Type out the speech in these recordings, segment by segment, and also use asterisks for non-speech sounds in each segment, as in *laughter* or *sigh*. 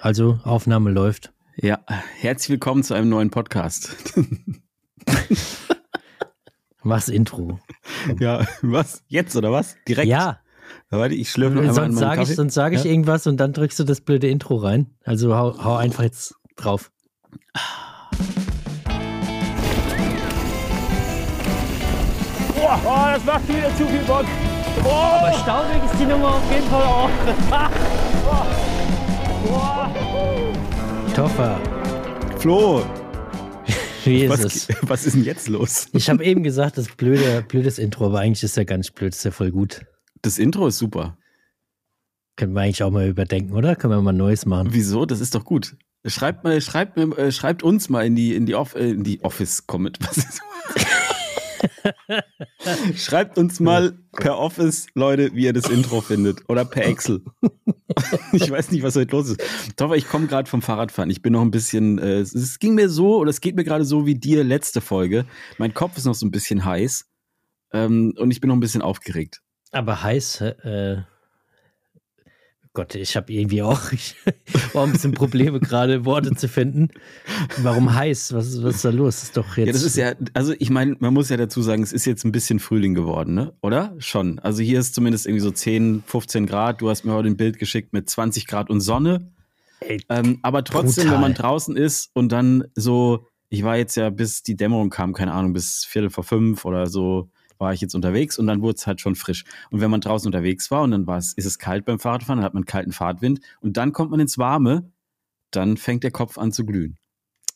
Also Aufnahme läuft. Ja, herzlich willkommen zu einem neuen Podcast. *laughs* Mach's Intro. Ja, was? Jetzt oder was? Direkt? Ja. Warte, ich schlürfe noch einmal Sonst sage ich, sonst sag ich Ja? irgendwas und dann drückst du das blöde Intro rein. Also hau, hau einfach jetzt drauf. Boah, oh, das macht wieder zu viel Bock. Boah, Aber staubig ist die Nummer auf jeden Fall auch. *laughs* *laughs* boah. Toffer. Flo, *laughs* Wie ist was, es? *laughs* was ist denn jetzt los? Ich habe eben gesagt, das blöde, blödes Intro, aber eigentlich ist ja gar nicht blöd, ist ja voll gut. Das Intro ist super. Können wir eigentlich auch mal überdenken, oder? Können wir mal Neues machen? Wieso? Das ist doch gut. Schreibt mal, schreibt, äh, schreibt uns mal in die, in die, Off, äh, in die Office Comment. *laughs* Was ist *laughs* Schreibt uns mal per Office, Leute, wie ihr das Intro findet. Oder per Excel. *laughs* ich weiß nicht, was heute los ist. Doch, ich komme gerade vom Fahrradfahren. Ich bin noch ein bisschen. Äh, es, es ging mir so, oder es geht mir gerade so wie dir letzte Folge. Mein Kopf ist noch so ein bisschen heiß. Ähm, und ich bin noch ein bisschen aufgeregt. Aber heiß, äh, Gott, ich habe irgendwie auch, *laughs* ich war ein bisschen Probleme gerade, Worte zu finden. Warum heiß? Was, was ist da los? Ist doch jetzt. Ja, das ist ja, also ich meine, man muss ja dazu sagen, es ist jetzt ein bisschen Frühling geworden, ne? Oder? Schon. Also hier ist zumindest irgendwie so 10, 15 Grad. Du hast mir heute ein Bild geschickt mit 20 Grad und Sonne. Ey, Ähm, aber trotzdem, Brutal. wenn man draußen ist und dann so, ich war jetzt ja bis die Dämmerung kam, keine Ahnung, bis Viertel vor fünf oder so war ich jetzt unterwegs und dann wurde es halt schon frisch. Und wenn man draußen unterwegs war und dann war es, ist es kalt beim Fahrradfahren, dann hat man kalten Fahrtwind und dann kommt man ins Warme, dann fängt der Kopf an zu glühen.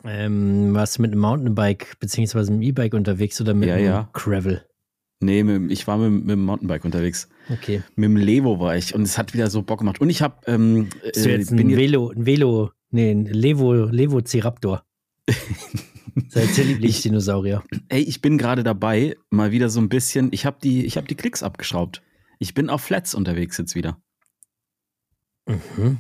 ähm, warst du mit einem Mountainbike beziehungsweise einem E-Bike unterwegs oder mit Ja, einem ja. Gravel? Nee, mit, ich war mit, mit dem Mountainbike unterwegs. Okay. Mit dem Levo war ich und es hat wieder so Bock gemacht. Und ich habe ähm, Bist du äh, jetzt ein Velo, ein Velo, nee, ein Levo, Levo-Ciraptor? *laughs* Sein sehr Lieblingsdinosaurier. ey, ich bin gerade dabei, mal wieder so ein bisschen, ich habe die, ich habe die Klicks abgeschraubt. Ich bin auf Flats unterwegs jetzt wieder. Mhm.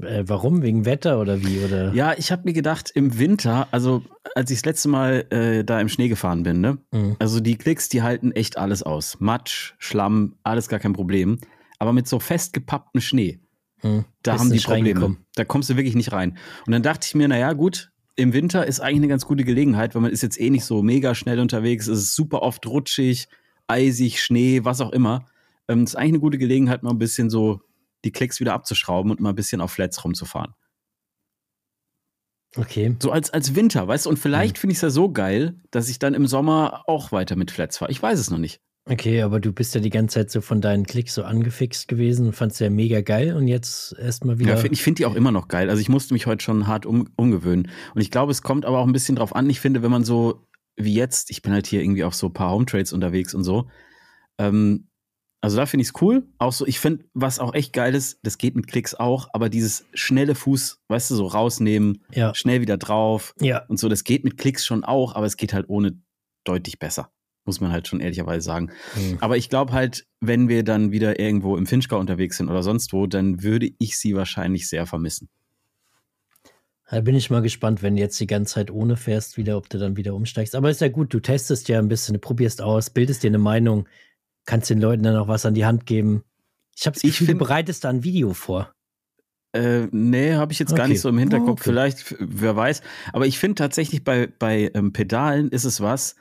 Äh, warum? Wegen Wetter oder wie? Oder? Ja, ich habe mir gedacht, im Winter, also als ich das letzte Mal äh, da im Schnee gefahren bin, ne? Mhm. Also die Klicks, die halten echt alles aus. Matsch, Schlamm, alles gar kein Problem. Aber mit so festgepapptem Schnee, Mhm. da Bist haben die Probleme. Da kommst du wirklich nicht rein. Und dann dachte ich mir, naja, gut, im Winter ist eigentlich eine ganz gute Gelegenheit, weil man ist jetzt eh nicht so mega schnell unterwegs. Es ist super oft rutschig, eisig, Schnee, was auch immer. Ähm, es ist eigentlich eine gute Gelegenheit, mal ein bisschen so die Klicks wieder abzuschrauben und mal ein bisschen auf Flats rumzufahren. Okay. So als, als Winter, weißt du? Und vielleicht finde ich es ja so geil, dass ich dann im Sommer auch weiter mit Flats fahre. Ich weiß es noch nicht. Okay, aber du bist ja die ganze Zeit so von deinen Klicks so angefixt gewesen und fandst ja mega geil und jetzt erstmal wieder. Ja, ich finde die auch immer noch geil. Also ich musste mich heute schon hart um, umgewöhnen. Und ich glaube, es kommt aber auch ein bisschen drauf an. Ich finde, wenn man so wie jetzt, ich bin halt hier irgendwie auf so ein paar Home Trades unterwegs und so. Ähm, also da finde ich es cool. Auch so, ich finde, was auch echt geil ist, das geht mit Klicks auch, aber dieses schnelle Fuß, weißt du, so rausnehmen, ja. schnell wieder drauf Ja. und so, das geht mit Klicks schon auch, aber es geht halt ohne deutlich besser. Muss man halt schon ehrlicherweise sagen. Mhm. Aber ich glaube halt, wenn wir dann wieder irgendwo im Finchgau unterwegs sind oder sonst wo, dann würde ich sie wahrscheinlich sehr vermissen. Da bin ich mal gespannt, wenn du jetzt die ganze Zeit ohne fährst, wieder, ob du dann wieder umsteigst. Aber ist ja gut, du testest ja ein bisschen, du probierst aus, bildest dir eine Meinung, kannst den Leuten dann auch was an die Hand geben. Ich habe Ich Gefühl, du bereitest da ein Video vor. Äh, nee, habe ich jetzt gar Okay. nicht so im Hinterkopf. Oh, okay. Vielleicht, wer weiß. Aber ich finde tatsächlich bei, bei ähm, Pedalen ist es was,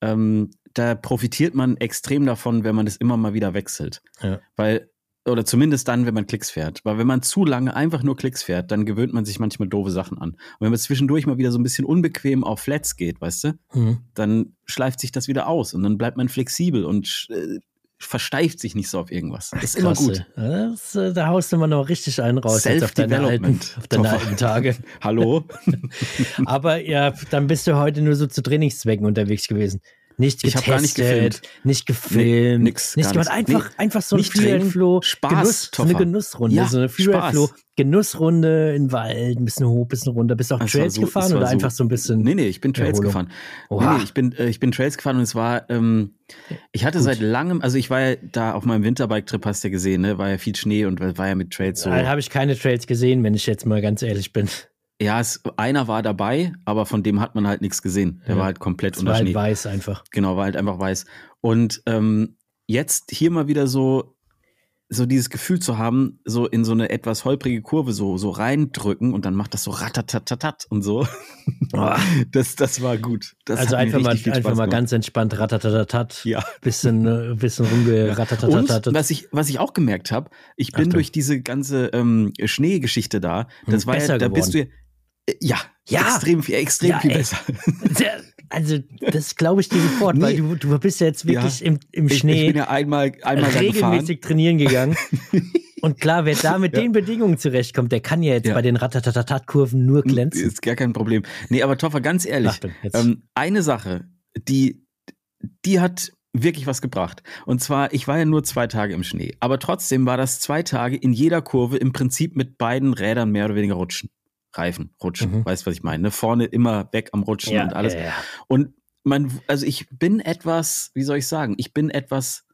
ähm, da profitiert man extrem davon, wenn man das immer mal wieder wechselt. Ja. Weil, oder zumindest dann, wenn man Klicks fährt. Weil wenn man zu lange einfach nur Klicks fährt, dann gewöhnt man sich manchmal doofe Sachen an. Und wenn man zwischendurch mal wieder so ein bisschen unbequem auf Flats geht, weißt du, Mhm. dann schleift sich das wieder aus und dann bleibt man flexibel und äh, versteift sich nicht so auf irgendwas. Das ist immer Krass, gut. Das, äh, da haust du mal noch richtig einen raus jetzt auf deine alten, auf deine alten Tage. *laughs* Hallo? *laughs* Aber ja, dann bist du heute nur so zu Trainingszwecken unterwegs gewesen. Nicht Ich getestet, hab gar nicht gefilmt. nicht gefilmt, Nee, nix, nicht gemacht. nichts. Einfach, Nee, einfach so ein nicht Freeride-Flow. Spaß, Genuss, so eine. Genussrunde, Ja, so eine Freeride-Flow. Genussrunde in den Wald, ein bisschen hoch, ein bisschen runter. Bist du auch Trails so- gefahren oder so- einfach so ein bisschen? Nee, nee, ich bin Trails Erholung. gefahren. Nee, nee, ich bin, äh, ich bin Trails gefahren und es war, ähm, ich hatte Gut. seit langem, also ich war ja da auf meinem Winterbike-Trip, hast du ja gesehen, ne? War ja viel Schnee und war ja mit Trails so. Da habe ich keine Trails gesehen, wenn ich jetzt mal ganz ehrlich bin. Ja, es, einer war dabei, aber von dem hat man halt nichts gesehen. Der Ja. war halt komplett unter war halt Schnee. weiß einfach. Genau, war halt einfach weiß. Und ähm, jetzt hier mal wieder so, so dieses Gefühl zu haben, so in so eine etwas holprige Kurve so, so reindrücken und dann macht das so ratatatatat und so. *laughs* Das, das war gut. Das also einfach mal, einfach mal ganz entspannt ratatatatat. Ja. Bisschen, äh, bisschen rumgeratatatat. Und was ich, was ich auch gemerkt habe, ich bin Achtung. durch diese ganze ähm, Schneegeschichte da, das Hm, war ja, da bist du ja, ja, Ja. extrem viel, extrem Ja, viel ey. besser. *laughs* Also, das glaube ich dir sofort, weil Nee. du, du bist ja jetzt wirklich Ja. im, im Ich, ich Schnee bin ja einmal, einmal regelmäßig trainieren gegangen. *laughs* Und klar, wer da mit Ja. den Bedingungen zurechtkommt, der kann ja jetzt Ja. bei den Ratatatatat-Kurven nur glänzen. Ist gar kein Problem. Nee, aber Toffer, ganz ehrlich, jetzt. ähm, eine Sache, die, die hat wirklich was gebracht. Und zwar, ich war ja nur zwei Tage im Schnee, aber trotzdem war das zwei Tage in jeder Kurve im Prinzip mit beiden Rädern mehr oder weniger rutschen. Reifen rutschen, Mhm. weißt du, was ich meine? Ne? Vorne immer weg am Rutschen und alles. Ja, ja. Und man, also ich bin etwas, wie soll ich sagen, ich bin etwas,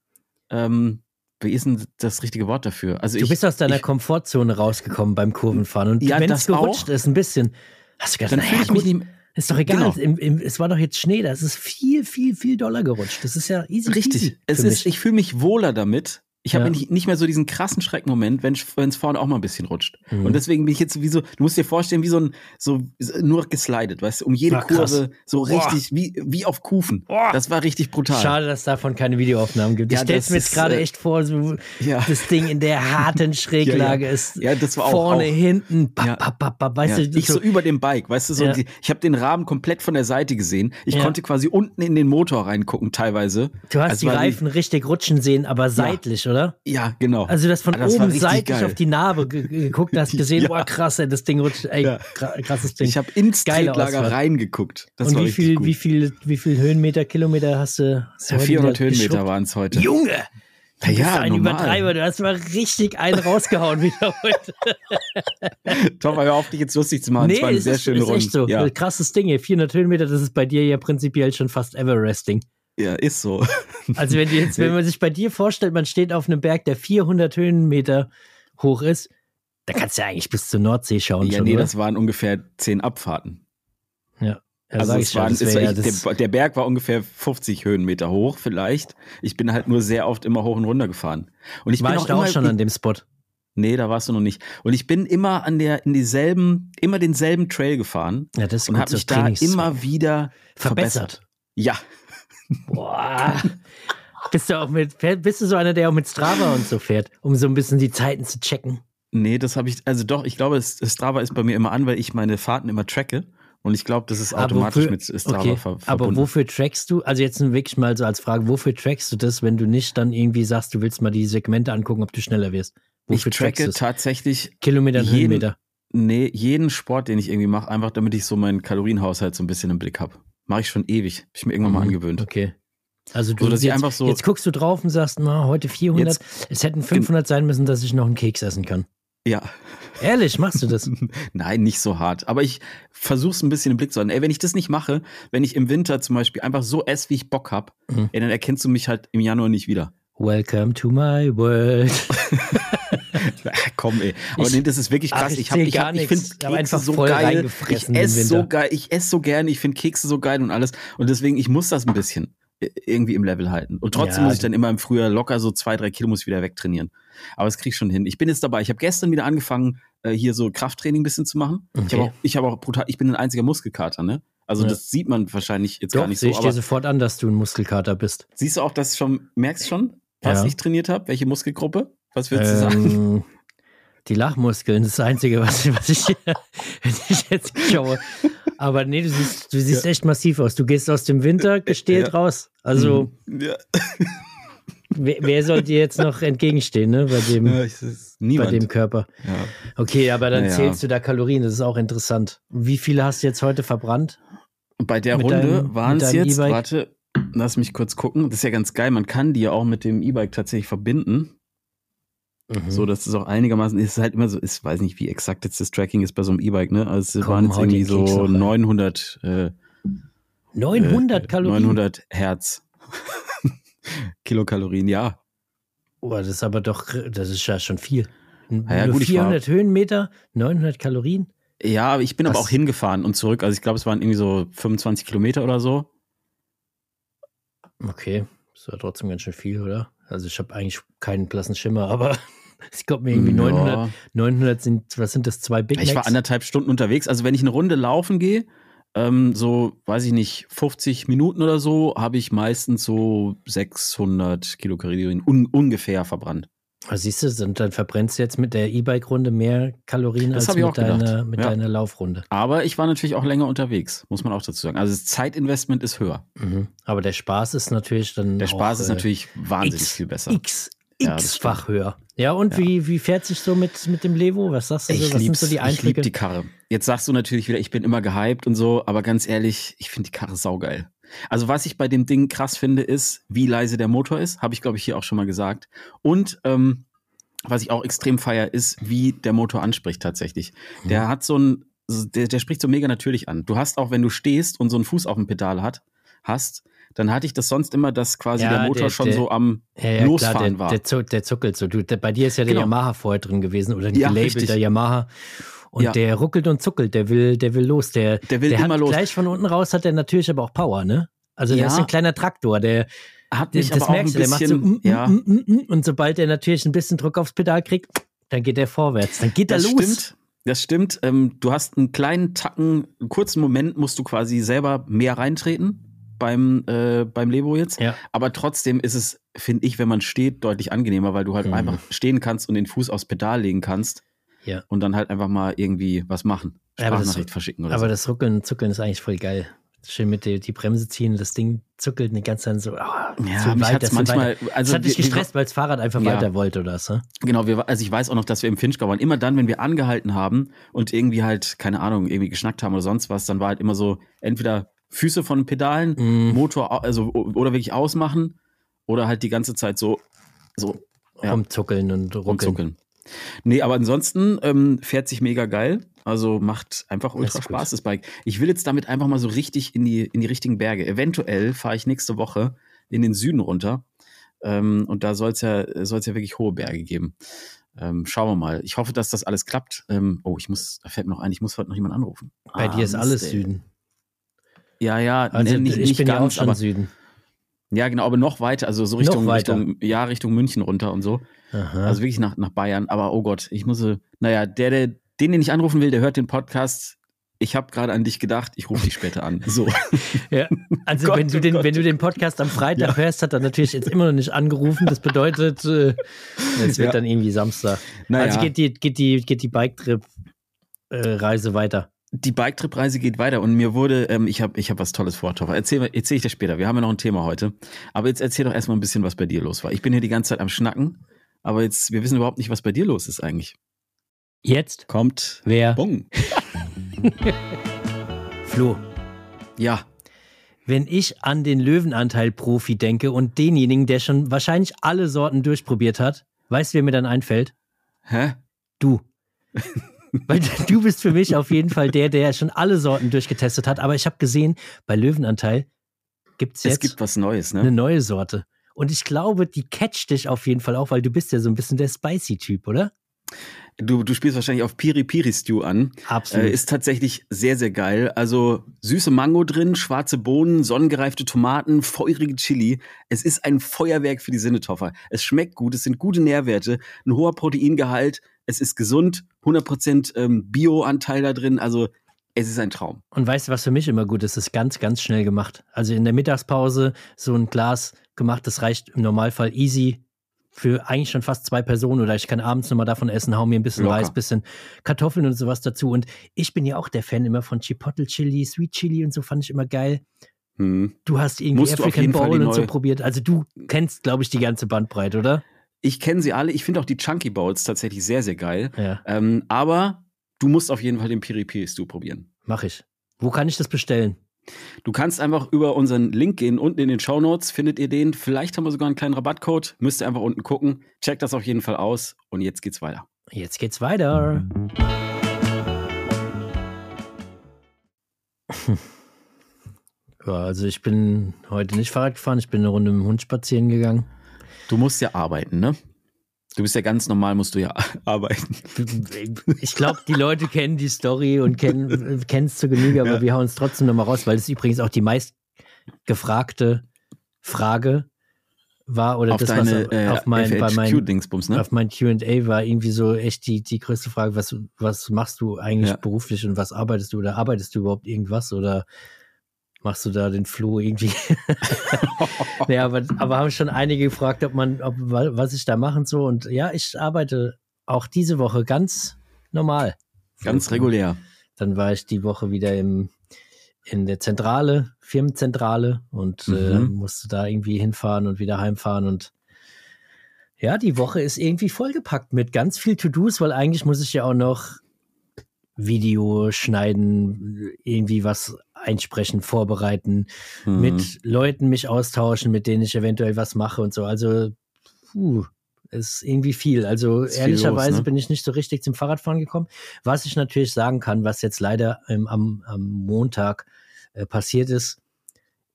ähm, wie ist denn das richtige Wort dafür? Also Du ich, bist aus deiner ich, Komfortzone rausgekommen beim Kurvenfahren. Und Ja, wenn es das auch. gerutscht ist, ein bisschen, hast du gedacht, dann naja, fühle ich mich gut, nicht, ist doch egal. Genau. Im, im, es war doch jetzt Schnee, das ist viel, viel, viel doller gerutscht. Das ist ja easy. Richtig. Easy Es ist, mich. ich fühle mich wohler damit. Ich habe Ja. nicht, nicht mehr so diesen krassen Schreckmoment, wenn es vorne auch mal ein bisschen rutscht. Mhm. Und deswegen bin ich jetzt wie so, du musst dir vorstellen, wie so ein, so, so nur geslidet, weißt du, um jede krass. Kurve so Boah. richtig, wie, wie auf Kufen. Boah. Das war richtig brutal. Schade, dass davon keine Videoaufnahmen gibt. Ja, ich stell's mir jetzt gerade äh, echt vor, so Ja. das Ding in der harten *laughs* Schräglage ist. Ja, das war auch- vorne, auch- hinten, bap, Ja. bap, bap, bap, weißt du, ich so über dem Bike, weißt du, so die, ich habe den Rahmen komplett von der Seite gesehen. Ich konnte quasi unten in den Motor reingucken teilweise. du hast Also die Reifen richtig rutschen sehen, aber seitlich, oder? Ja, genau. Also das von Ah, das oben seitlich geil. auf die Narbe ge- ge- geguckt, hast *laughs* gesehen, Ja. boah krass, ey, das Ding rutscht, ey, Ja. kra- krasses Ding. ich habe ins Geile Tretlager Ausfahrt. reingeguckt. Das Und wie viel, wie viel, wie viel Höhenmeter, Kilometer hast du? Hast du ja, heute 400 wieder Höhenmeter waren es heute. Junge! Du Ja, bist ja, ein normal. Übertreiber, du hast mal richtig einen rausgehauen wieder heute. *laughs* Tom, hör auf, dich jetzt lustig zu machen. nee, es war eine sehr ist, schöne ist Runde. echt so. Ja, Krasses Ding, ey. 400 Höhenmeter, das ist bei dir ja prinzipiell schon fast Everesting. Ja, ist so. *laughs* Also wenn, jetzt, wenn man sich bei dir vorstellt, man steht auf einem Berg, der 400 Höhenmeter hoch ist, dann kannst du ja eigentlich bis zur Nordsee schauen. ja, schon, nee, oder? das waren ungefähr zehn Abfahrten. ja. Also sag es waren, es war, ja ich, der, der Berg war ungefähr 50 Höhenmeter hoch, vielleicht. Ich bin halt nur sehr oft immer hoch und runter gefahren. Und ich war bin ich auch da auch immer, schon an dem Spot. Nee, da warst du noch nicht. Und ich bin immer an der, in dieselben, immer denselben Trail gefahren Ja, das ist und habe mich da immer wieder verbessert. verbessert. Ja, Boah. Bist du auch mit, bist du so einer, der auch mit Strava und so fährt, um so ein bisschen die Zeiten zu checken? nee, das habe ich, also doch, ich glaube, Strava ist bei mir immer an, weil ich meine Fahrten immer tracke. Und ich glaube, das ist Aber automatisch wofür- mit Strava okay, ver Aber verbunden. wofür trackst du, also jetzt wirklich mal so als Frage, wofür trackst du das, wenn du nicht dann irgendwie sagst, du willst mal die Segmente angucken, ob du schneller wirst? ich Wofür tracke trackst du es? tatsächlich Kilometer, jeden- Höhenmeter. Nee, jeden Sport, den ich irgendwie mache, einfach damit ich so meinen Kalorienhaushalt so ein bisschen im Blick habe. Mache ich schon ewig. Hab ich mir irgendwann mal Mhm, angewöhnt. Okay. Also du So, dass ich jetzt, einfach so- jetzt guckst du drauf und sagst, na, heute 400. es hätten 500 sein müssen, dass ich noch einen Keks essen kann. Ja. Ehrlich, machst du das? *laughs* Nein, nicht so hart. Aber ich versuche es ein bisschen im Blick zu halten. Ey, wenn ich das nicht mache, wenn ich im Winter zum Beispiel einfach so esse, wie ich Bock hab, Mhm. ey, dann erkennst du mich halt im Januar nicht wieder. Welcome to my world. *laughs* Ach, komm, ey. Aber Ich- nee, das ist wirklich Ach, krass. ich ich hab, ich, hab, ich finde Ich Kekse so geil. Ich esse so geil. Ich esse so gerne. Ich finde Kekse so geil und alles. Und deswegen, ich muss das ein bisschen äh, irgendwie im Level halten. Und trotzdem Ja, muss ich dann immer im Frühjahr locker so zwei, drei Kilo muss ich wieder wegtrainieren. Aber das krieg ich schon hin. Ich bin jetzt dabei. Ich habe gestern wieder angefangen, äh, hier so Krafttraining ein bisschen zu machen. Ich Okay. habe auch, ich hab auch brutal, ich bin ein einziger Muskelkater, ne? Also Ja. das sieht man wahrscheinlich jetzt Doch, gar nicht sehe so. ich dir sofort an, dass du ein Muskelkater bist. siehst du auch, dass schon, merkst schon, was Ja. ich trainiert habe? Welche Muskelgruppe? Was würdest du sagen? Ähm, die Lachmuskeln, das ist das Einzige, was, was ich, *laughs* wenn ich jetzt schaue. Aber nee, du siehst, du siehst echt massiv aus. Du gehst aus dem Winter gestählt Ja. raus. Also, Ja. *laughs* wer, wer soll dir jetzt noch entgegenstehen, ne? Bei dem, Ja, bei niemand. dem Körper. ja. Okay, aber dann Naja. zählst du da Kalorien, das ist auch interessant. Wie viele hast du jetzt heute verbrannt? Bei der Mit Runde waren es jetzt, E-Bike? warte, lass mich kurz gucken. Das ist ja ganz geil. Man kann die ja auch mit dem E-Bike tatsächlich verbinden. Mhm. So, dass es auch einigermaßen ist halt immer so, ich weiß nicht, wie exakt jetzt das Tracking ist bei so einem E-Bike, ne? Also es Komm, waren jetzt irgendwie so rein. 900, äh, 900 äh, Kalorien. 900 Hertz. *laughs* Kilokalorien, ja. Oh, das ist aber doch, das ist ja schon viel. Ja, Nur gut, ich war- 400 Höhenmeter, 900 Kalorien. Ja, aber ich bin aber Was? auch hingefahren und zurück. Also ich glaube, es waren irgendwie so 25 Kilometer oder so. Okay, ist ja trotzdem ganz schön viel, oder? Also ich habe eigentlich keinen blassen Schimmer, aber *laughs* *laughs* es kommt mir irgendwie Ja. 900, 900 sind, was sind das, zwei Big Macs? Ich war anderthalb Stunden unterwegs. Also wenn ich eine Runde laufen gehe, ähm, so, weiß ich nicht, 50 Minuten oder so, habe ich meistens so 600 Kilokalorien un ungefähr verbrannt. Also siehst du, dann, dann verbrennst du jetzt mit der E-Bike-Runde mehr Kalorien Das als ich mit, deiner, mit Ja. deiner Laufrunde. Aber ich war natürlich auch länger unterwegs, muss man auch dazu sagen. Also das Zeitinvestment ist höher. Mhm. Aber der Spaß ist natürlich dann. Der Spaß auch, ist äh, natürlich wahnsinnig X, viel besser. X, x-fach höher. Ja, und Ja. Wie, wie fährt sich so mit, mit dem Levo? Was sagst du so? Ich Was sind so die ich lieb Eindrücke? die Karre. Jetzt sagst du natürlich wieder, ich bin immer gehypt und so, aber ganz ehrlich, ich finde die Karre saugeil. Also was ich bei dem Ding krass finde, ist, wie leise der Motor ist, habe ich glaube ich hier auch schon mal gesagt. Und ähm, was ich auch extrem feier, ist, wie der Motor anspricht tatsächlich. Mhm. Der hat so ein, der, der spricht so mega natürlich an. Du hast auch, wenn du stehst und so einen Fuß auf dem Pedal hat, hast, dann hatte ich das sonst immer, dass quasi Ja, der Motor der- schon der- so am ja, Losfahren klar, der, war. Der, zu- der zuckelt so. Du, der, bei dir ist ja der Genau. Yamaha vorher drin gewesen oder ein Ja, gelabelter richtig. Yamaha. Und Ja. der ruckelt und zuckelt, der will, der will los. Der, Der will der immer hat los. gleich von unten raus hat der natürlich aber auch Power, ne? Also der Ja. ist ein kleiner Traktor, der, Hat mich das aber auch ein merkst du, der macht so bisschen, mm, ja. mm, mm, mm, und sobald der natürlich ein bisschen Druck aufs Pedal kriegt, dann geht der vorwärts. Dann geht er Das los. stimmt. Das stimmt. Ähm, du hast einen kleinen Tacken, einen kurzen Moment musst du quasi selber mehr reintreten beim, äh, beim Levo jetzt. Ja. Aber trotzdem ist es, finde ich, wenn man steht, deutlich angenehmer, weil du halt Mhm. einfach stehen kannst und den Fuß aufs Pedal legen kannst Ja. und dann halt einfach mal irgendwie was machen. Ja, aber das- Sprachnachricht verschicken oder Aber so. das Ruckeln und Zuckeln ist eigentlich voll geil. Schön mit der, die Bremse ziehen, das Ding zuckelt die ganze Zeit so. ah, ja, so mich weit, manchmal, weiter- also das hat dich gestresst, weil das Fahrrad einfach Ja. weiter wollte oder so. Genau, wir, also ich weiß auch noch, dass wir im Finchgau waren. Immer dann, wenn wir angehalten haben und irgendwie halt, keine Ahnung, irgendwie geschnackt haben oder sonst was, dann war halt immer so, entweder Füße von Pedalen, Mhm. Motor, also oder wirklich ausmachen oder halt die ganze Zeit so, so Ja. Rumzuckeln und ruckeln. rumzuckeln. Nee, aber ansonsten ähm, fährt sich mega geil. Also macht einfach ultra gut. Spaß, das Bike. Ich will jetzt damit einfach mal so richtig in die, in die richtigen Berge. Eventuell fahre ich nächste Woche in den Süden runter. Ähm, und da soll es ja, soll's ja wirklich hohe Berge geben. Ähm, schauen wir mal. Ich hoffe, dass das alles klappt. Ähm, oh, ich muss, da fällt mir noch ein, ich muss heute noch jemanden anrufen. Bei Ah, dir ist alles. Süden. Ja, ja, Also nicht, ich nicht bin ja auch ganz, schon aber Süden. ja, genau, aber noch weiter, also so Richtung. Richtung, ja, Richtung München runter und so. Aha. Also wirklich nach, nach Bayern. Aber oh Gott, ich muss, äh, naja, der, der, den, den ich anrufen will, der hört den Podcast. Ich habe gerade an dich gedacht, ich rufe dich später an. *laughs* So. ja. *laughs* Also Gott, wenn du oh den, Gott. wenn du den Podcast am Freitag hörst, hat er natürlich jetzt immer noch nicht angerufen. Das bedeutet, äh, es wird Ja. dann irgendwie Samstag. Naja, Also geht die, geht die, geht die Bike-Trip-Reise weiter. Die Bike-Trip-Reise geht weiter und mir wurde, ähm, ich habe ich hab was Tolles vor, Toffer. Erzähl, erzähl ich dir später. Wir haben ja noch ein Thema heute. Aber jetzt erzähl doch erstmal ein bisschen, was bei dir los war. Ich bin hier die ganze Zeit am Schnacken, aber jetzt, wir wissen überhaupt nicht, was bei dir los ist eigentlich. Jetzt, Kommt. wer? Bong. *laughs* Flo. Ja. Wenn ich an den Löwenanteil-Profi denke und denjenigen, der schon wahrscheinlich alle Sorten durchprobiert hat, weißt du, wer mir dann einfällt? Hä? Du. *laughs* Weil *laughs* du bist für mich auf jeden Fall der, der schon alle Sorten durchgetestet hat. Aber ich habe gesehen, bei Löwenanteil gibt es Es jetzt gibt was Neues, eine ne? neue Sorte. Und ich glaube, die catcht dich auf jeden Fall auch, weil du bist ja so ein bisschen der Spicy-Typ, oder? Du, du spielst wahrscheinlich auf Piri Piri Stew an. Absolut. Äh, ist tatsächlich sehr, sehr geil. Also süße Mango drin, schwarze Bohnen, sonnengereifte Tomaten, feurige Chili. Es ist ein Feuerwerk für die Sinnetoffer. Es schmeckt gut, es sind gute Nährwerte, ein hoher Proteingehalt, es ist gesund, 100% ähm, Bio-Anteil da drin. Also es ist ein Traum. Und weißt du, was für mich immer gut ist? Es ist ganz, ganz schnell gemacht. Also in der Mittagspause so ein Glas gemacht, das reicht im Normalfall easy für eigentlich schon fast zwei Personen oder ich kann abends nochmal davon essen, hau mir ein bisschen Locker. Reis, bisschen Kartoffeln und sowas dazu. Und ich bin ja auch der Fan immer von Chipotle Chili, Sweet Chili und so fand ich immer geil. Hm. Du hast irgendwie Musst African Bowl und so neue- probiert. Also du kennst, glaube ich, die ganze Bandbreite, oder? Ich kenne sie alle. Ich finde auch die Chunky Bowls tatsächlich sehr, sehr geil. Ja, Ähm, aber du musst auf jeden Fall den Piri Piri Stew probieren. mach ich. Wo kann ich das bestellen? Du kannst einfach über unseren Link gehen. Unten in den Show Notes findet ihr den. Vielleicht haben wir sogar einen kleinen Rabattcode. Müsst ihr einfach unten gucken. Checkt das auf jeden Fall aus. Und jetzt geht's weiter. Jetzt geht's weiter. Ja, also ich bin heute nicht Fahrrad gefahren, ich bin eine Runde mit dem Hund spazieren gegangen. Du musst ja arbeiten, ne? Du bist ja ganz normal, musst du ja *laughs* arbeiten. Ich glaube, die Leute kennen die Story und kennen es zu Genüge, aber Ja. wir hauen es trotzdem nochmal raus, weil es übrigens auch die meist gefragte Frage, war oder auf das, deine was auf äh, mein, bei mein, FHQ-Dingsbums, ne? auf mein Q&A war irgendwie so echt die, die größte Frage, was, was machst du eigentlich Ja. beruflich und was arbeitest du oder arbeitest du überhaupt irgendwas oder machst du da den Floh irgendwie? *laughs* nee, aber, aber haben schon einige gefragt, ob man, ob, wa- was ich da machen so und ja, ich arbeite auch diese Woche ganz normal. Ganz regulär. Dann war ich die Woche wieder im, in der Zentrale, Firmenzentrale und äh, Mhm. musste da irgendwie hinfahren und wieder heimfahren und ja, die Woche ist irgendwie vollgepackt mit ganz viel To-Dos, weil eigentlich muss ich ja auch noch Video schneiden, irgendwie was einsprechen, vorbereiten, Mhm. mit Leuten mich austauschen, mit denen ich eventuell was mache und so. Also, puh, ist irgendwie viel. Also Ist viel ehrlicherweise los, ne? bin ich nicht so richtig zum Fahrradfahren gekommen. Was ich natürlich sagen kann, was jetzt leider ähm, am, am Montag äh, passiert ist,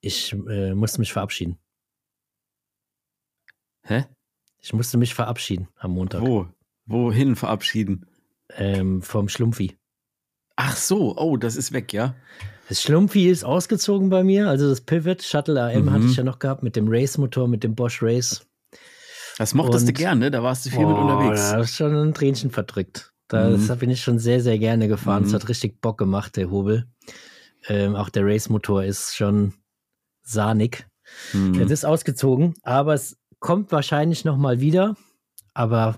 ich äh, musste mich verabschieden. Hä? Ich musste mich verabschieden am Montag Wo? Wohin verabschieden? ähm, vom Schlumpfi. Ach so, oh, das ist weg, ja? Das Schlumpfi ist ausgezogen bei mir, also das Pivot Shuttle AM Mhm. hatte ich ja noch gehabt mit dem Race-Motor, mit dem Bosch Race. Das mochtest du Und- gern, ne? Da warst du viel mit Oh, unterwegs. Da ist schon ein Tränchen verdrückt. Da Mhm. bin ich schon sehr, sehr gerne gefahren. Es Mhm. hat richtig Bock gemacht, der Hobel. Ähm, auch der Race-Motor ist schon sahnig. Mhm. Das ist ausgezogen, aber es kommt wahrscheinlich noch mal wieder. Aber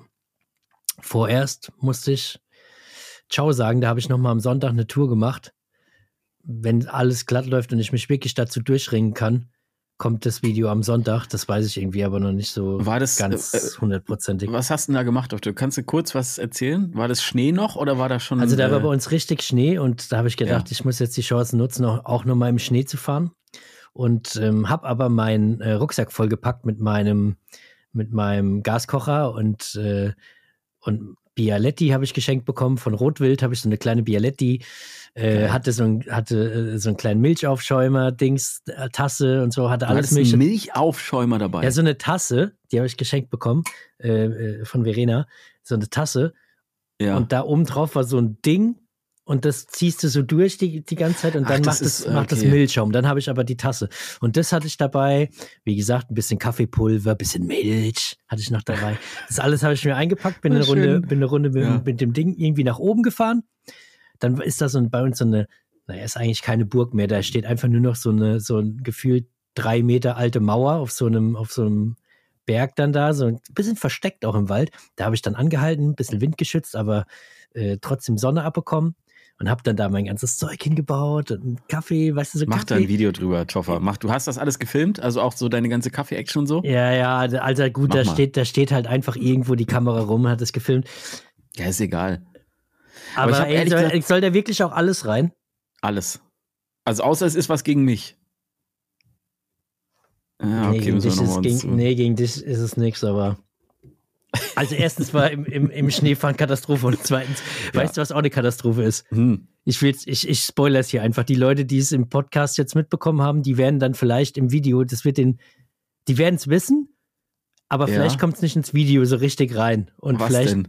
vorerst musste ich Ciao sagen. Da habe ich noch mal am Sonntag eine Tour gemacht. Wenn alles glatt läuft und ich mich wirklich dazu durchringen kann, kommt das Video am Sonntag. Das weiß ich irgendwie aber noch nicht so War das, ganz äh, äh, hundertprozentig. Was hast du denn da gemacht, Doktor? Kannst du kurz was erzählen? War das Schnee noch oder war da schon. Also da war äh, bei uns richtig Schnee und da habe ich gedacht, Ja. ich muss jetzt die Chance nutzen, auch, auch noch mal im Schnee zu fahren. Und ähm, habe aber meinen äh, Rucksack vollgepackt mit meinem, mit meinem Gaskocher und, äh, und Bialetti habe ich geschenkt bekommen. Von Rotwild habe ich so eine kleine Bialetti. Äh, hatte so, ein, hatte äh, so einen kleinen Milchaufschäumer, Dings, äh, Tasse und so, hatte du alles mögliche. Milchaufschäumer dabei. Ja, so eine Tasse, die habe ich geschenkt bekommen äh, äh, von Verena. So eine Tasse. ja. Und da oben drauf war so ein Ding und das ziehst du so durch die, die ganze Zeit und Ach, dann das macht, es, äh, macht das okay. Milchschaum. Dann habe ich aber die Tasse. Und das hatte ich dabei. Wie gesagt, ein bisschen Kaffeepulver, ein bisschen Milch hatte ich noch dabei. Das alles habe ich mir eingepackt, bin Oh, eine Runde, bin eine Runde mit, Ja. mit dem Ding irgendwie nach oben gefahren. Dann ist da so ein, bei uns so eine, naja, ist eigentlich keine Burg mehr. Da steht einfach nur noch so eine, so ein gefühlt drei Meter alte Mauer auf so einem, auf so einem Berg dann da, so ein bisschen versteckt auch im Wald. Da habe ich dann angehalten, ein bisschen windgeschützt, aber äh, trotzdem Sonne abbekommen und habe dann da mein ganzes Zeug hingebaut und einen Kaffee, weißt du, so Mach da Kaffee. ein Video drüber, Toffer. Mach, du hast das alles gefilmt? Also auch so deine ganze Kaffee-Action und so? Ja, ja, also gut, Mach da mal. steht, da steht halt einfach irgendwo die Kamera rum, hat es gefilmt. Ja, ist egal. Aber Aber, ey, soll, gesagt- soll da wirklich auch alles rein? Alles. Also außer es ist was gegen mich. Ja, nee, okay, gegen müssen wir nochmal uns gegen, zu. nee, gegen dich ist es nichts, aber. Also erstens war im, im, im Schneefahren Katastrophe und zweitens, Ja. weißt du, was auch eine Katastrophe ist? Hm. Ich will's, ich, ich spoilere es hier einfach. Die Leute, die es im Podcast jetzt mitbekommen haben, die werden dann vielleicht im Video, das wird den, die werden es wissen, aber Ja. vielleicht kommt es nicht ins Video so richtig rein. Und was vielleicht, denn?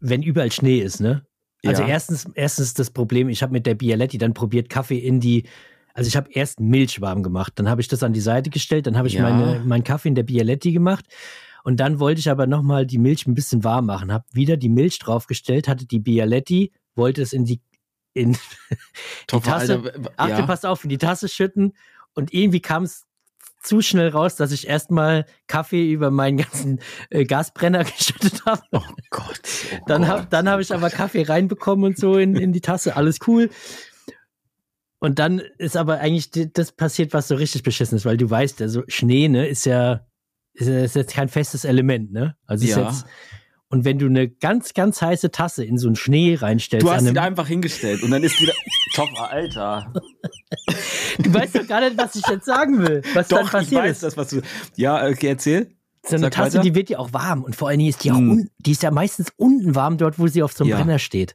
wenn überall Schnee ist, ne? Also Ja. erstens, erstens das Problem, ich habe mit der Bialetti dann probiert, Kaffee in die, also ich habe erst Milch warm gemacht, dann habe ich das an die Seite gestellt, dann habe ich Ja. meine, meinen Kaffee in der Bialetti gemacht und dann wollte ich aber nochmal die Milch ein bisschen warm machen, habe wieder die Milch draufgestellt, hatte die Bialetti, wollte es in die, in, *laughs* Toffer, Tasse- Alter, w- Achte, ja. passt auf, in die Tasse schütten und irgendwie kam es zu schnell raus, dass ich erstmal Kaffee über meinen ganzen äh, Gasbrenner *laughs* geschüttet habe. Oh Gott. Oh Dann habe dann hab ich aber Kaffee reinbekommen und so in, in die Tasse, alles cool. Und dann ist aber eigentlich das passiert, was so richtig beschissen ist, weil du weißt, also Schnee, ne, ist ja, ist, ja- ist jetzt kein festes Element, ne? Also ist Ja. jetzt, und wenn du eine ganz, ganz heiße Tasse in so einen Schnee reinstellst, Du hast sie einfach hingestellt und dann ist die da. *laughs* Toffer, Alter. du weißt doch gar nicht, was ich jetzt sagen will, was dann Doch, ich passiert weiß ist. das, was du. Ja, okay, erzähl. So eine Sag Tasse, weiter. die wird ja auch warm und vor allen Dingen ist die auch Mm. un, die ist ja meistens unten warm dort, wo sie auf so einem Ja. Brenner steht.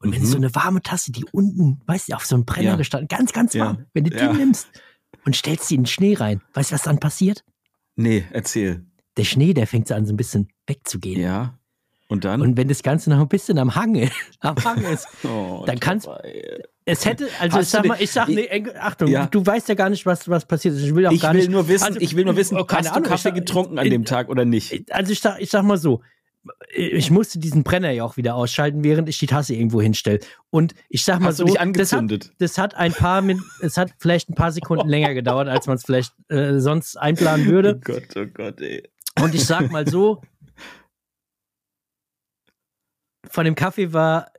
Und wenn Mhm. so eine warme Tasse, die unten, weißt du, auf so einem Brenner Ja. gestanden, ganz, ganz Ja. warm, wenn du Ja. die nimmst und stellst sie in den Schnee rein, weißt du, was dann passiert? Nee, erzähl. Der Schnee, der fängt so an, so ein bisschen wegzugehen. Ja. Und dann? Und wenn das Ganze noch ein bisschen am Hang, *laughs* am Hang ist, *laughs* oh, dann kannst-. Es hätte, also Hast ich sag du mal, ich sag, nee, Achtung, Ja. du weißt ja gar nicht, was, was passiert ist. Ich will auch Ich gar will nicht. nur wissen, also, ich will nur wissen, oh, keine hast du Ahnung, Kaffee ich getrunken an in- dem Tag oder nicht? Also ich sag, ich sag mal so, ich musste diesen Brenner ja auch wieder ausschalten, während ich die Tasse irgendwo hinstelle. Und ich sag mal Hast so, das hat, das hat ein paar, *laughs* es hat vielleicht ein paar Sekunden länger gedauert, als man es vielleicht äh, sonst einplanen würde. Gott, oh Gott, ey. Und ich sag mal so, von dem Kaffee war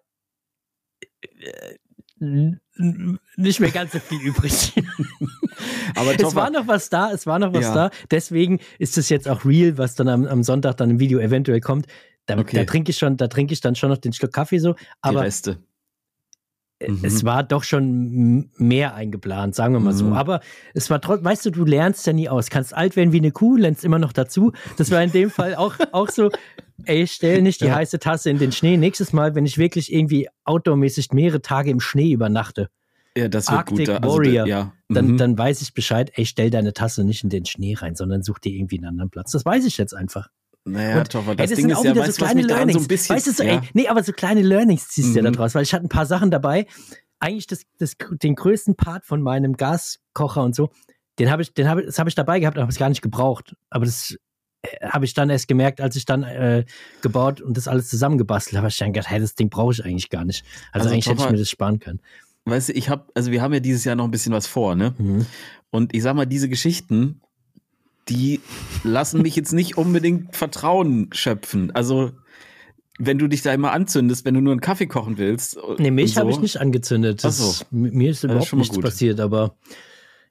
äh, nicht mehr ganz so viel übrig. *laughs* Aber es war noch was da, es war noch was Ja. da. Deswegen ist es jetzt auch real, was dann am, am Sonntag dann im Video eventuell kommt. Da, Okay. da trinke ich schon, da trinke ich dann schon noch den Schluck Kaffee so. die Aber Reste. Mhm. es war doch schon mehr eingeplant, sagen wir mal so. Mhm. Aber es war trotzdem, weißt du, du lernst ja nie aus. Kannst alt werden wie eine Kuh, lernst immer noch dazu. Das war in dem Fall auch, auch so, ey, stell nicht die Ja. heiße Tasse in den Schnee. Nächstes Mal, wenn ich wirklich irgendwie outdoormäßig mehrere Tage im Schnee übernachte, Ja, das wird Arctic gut. Also, Warrior. ja. dann, Mhm. dann weiß ich Bescheid, ey, stell deine Tasse nicht in den Schnee rein, sondern such dir irgendwie einen anderen Platz. Das weiß ich jetzt einfach. Naja, Und, Toffer, ey, das, das Ding ist auch ja, wieder weißt so was kleine so Learnings. ein bisschen... weißt du, so, ja. ey, nee, aber so kleine Learnings ziehst du ja Mhm. da draus, weil ich hatte ein paar Sachen dabei. Eigentlich das, das, den größten Part von meinem Gaskocher und so, den habe ich, den habe, das habe ich dabei gehabt, aber habe es gar nicht gebraucht. Aber das habe ich dann erst gemerkt, als ich dann äh, gebaut und das alles zusammengebastelt habe. Ich dann gedacht, hey, das Ding brauche ich eigentlich gar nicht. Also, Also, eigentlich hätte ich mir das sparen können. Weißt du, ich habe, also wir haben ja dieses Jahr noch ein bisschen was vor, ne? Mhm. Und ich sag mal, diese Geschichten, die lassen mich jetzt nicht unbedingt Vertrauen schöpfen. Also, wenn du dich da immer anzündest, wenn du nur einen Kaffee kochen willst. Nee, Milch und so. habe ich nicht angezündet. Das, Ach so. Mir ist ist überhaupt schon mal nichts gut. passiert, aber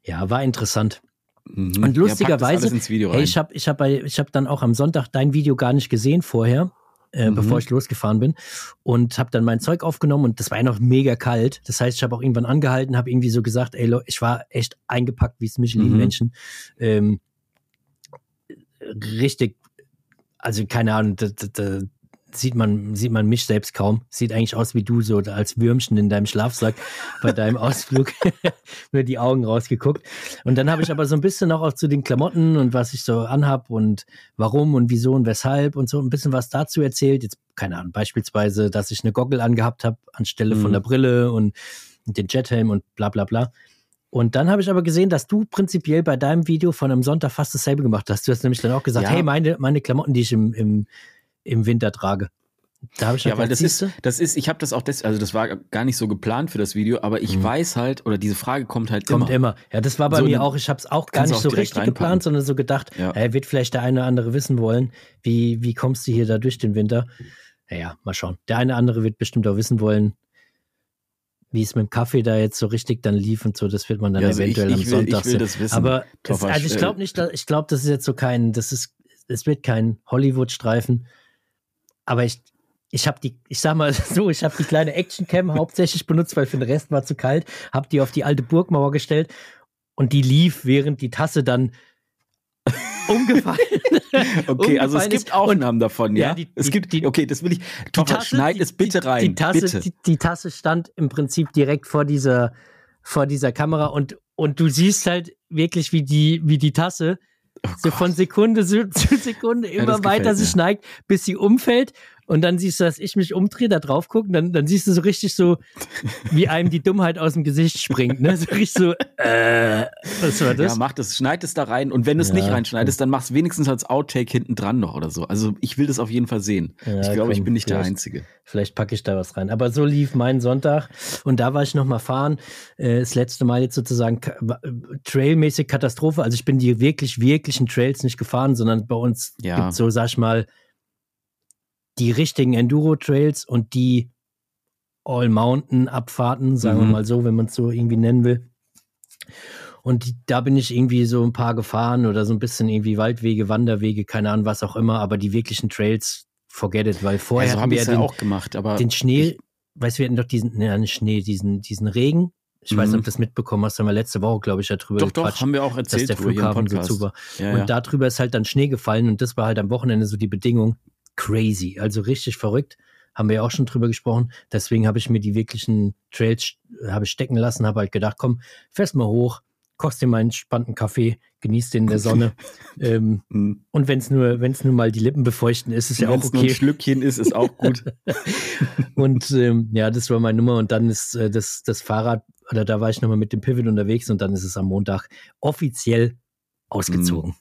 ja, war interessant. Mhm. Und Ja, lustigerweise, rein. Hey, ich habe ich hab bei- ich hab dann auch am Sonntag dein Video gar nicht gesehen vorher, äh, Mhm. bevor ich losgefahren bin. Und habe dann mein Zeug aufgenommen und das war ja noch mega kalt. Das heißt, ich habe auch irgendwann angehalten, habe irgendwie so gesagt, ey, Leute, ich war echt eingepackt, wie es mich lieben Mhm. Menschen. Ähm, richtig, also keine Ahnung, da, da sieht man, sieht man mich selbst kaum. Sieht eigentlich aus wie du, so als Würmchen in deinem Schlafsack bei deinem Ausflug. *laughs* Nur die Augen rausgeguckt. Und dann habe ich aber so ein bisschen noch auch zu den Klamotten und was ich so anhab und warum und wieso und weshalb und so ein bisschen was dazu erzählt. Jetzt, keine Ahnung, beispielsweise, dass ich eine Goggle angehabt habe anstelle von Mhm. der Brille und den Jethelm und bla bla bla. Und dann habe ich aber gesehen, dass du prinzipiell bei deinem Video von einem Sonntag fast dasselbe gemacht hast. Du hast nämlich dann auch gesagt, Ja. hey, meine, meine Klamotten, die ich im, im, im Winter trage. Da habe ich Ja, halt weil gedacht, das ist, das ist, ich habe das auch, des, also das war gar nicht so geplant für das Video, aber ich Mhm. weiß halt, oder diese Frage kommt halt Kommt immer. immer. Ja, das war bei So, mir auch. Ich habe es auch gar nicht auch so richtig reinpacken. geplant, sondern so gedacht, Ja. hey, wird vielleicht der eine oder andere wissen wollen, wie, wie kommst du hier da durch den Winter? Naja, mal schauen. Der eine oder andere wird bestimmt auch wissen wollen, wie es mit dem Kaffee da jetzt so richtig dann lief und so. Das wird man dann Ja, also ich, eventuell am ich, will, Sonntag ich sehen. Aber es, also ich äh, glaube nicht, dass- ich glaube, das ist jetzt so kein, das ist, es wird kein Hollywood-Streifen. Aber ich, ich habe die, ich sag mal *laughs* so, ich habe die kleine Actioncam hauptsächlich benutzt, weil für den Rest war zu kalt, habe die auf die alte Burgmauer gestellt und die lief, während die Tasse dann *laughs* umgefallen. Okay, also es umgefallen gibt ist. Und Aufnahmen davon, ja? Ja, die- es gibt, die- okay, das will ich, Toffer, Tasse- schneid es bitte rein, Die Tasse, bitte. Die, die Tasse stand im Prinzip direkt vor dieser, vor dieser Kamera und, und du siehst halt wirklich, wie die, wie die Tasse so von Sekunde zu, *laughs* zu Sekunde Oh immer weiter gefällt sich neigt, bis sie umfällt. Und dann siehst du, dass ich mich umdrehe, da drauf gucke, dann, dann siehst du so richtig so, wie einem die Dummheit aus dem Gesicht springt. Ne? So richtig so, äh, was war das? Ja, mach das, schneid es da rein und wenn du es Ja, nicht reinschneidest, dann mach es wenigstens als Outtake hinten dran noch oder so. Also ich will das auf jeden Fall sehen. Ja, ich glaube, ich bin nicht der. Einzige. Vielleicht packe ich da was rein. Aber so lief mein Sonntag. Und da war ich noch mal fahren. Äh, das letzte Mal jetzt sozusagen trailmäßig Katastrophe. Also ich bin die wirklich, wirklichen Trails nicht gefahren, sondern bei uns Ja. gibt so, sag ich mal, die richtigen Enduro-Trails und die All-Mountain-Abfahrten, sagen wir Mhm. mal so, wenn man es so irgendwie nennen will. Und die, da bin ich irgendwie so ein paar gefahren oder so ein bisschen irgendwie Waldwege, Wanderwege, keine Ahnung, was auch immer. Aber die wirklichen Trails, forget it, weil vorher also hatten habe wir ja ja den, auch gemacht, aber den Schnee, weißt du, wir hatten doch diesen, ne, nicht Schnee, diesen, diesen Regen. Ich weiß nicht, Mhm. ob du das mitbekommen hast, haben wir letzte Woche, glaube ich, ja drüber doch, doch, gequatscht, haben wir auch dass erzählt der hier im Flughafen so zu war. Ja, Und ja. darüber ist halt dann Schnee gefallen und das war halt am Wochenende so die Bedingung. Crazy, also richtig verrückt. Haben wir ja auch schon drüber gesprochen. Deswegen habe ich mir die wirklichen Trails äh, habe ich stecken lassen, habe halt gedacht, komm, fährst mal hoch kochst dir mal einen spannenden Kaffee, genießt den in der Sonne. *laughs* ähm, Hm. und wenn es nur, wenn es nur mal die Lippen befeuchten ist, ist ja Wenn auch es nur ein okay. Schlückchen ist, ist auch gut. *laughs* Und ähm, ja, das war meine Nummer. Und dann ist äh, das, das Fahrrad, oder da war ich nochmal mit dem Pivot unterwegs und dann ist es am Montag offiziell ausgezogen.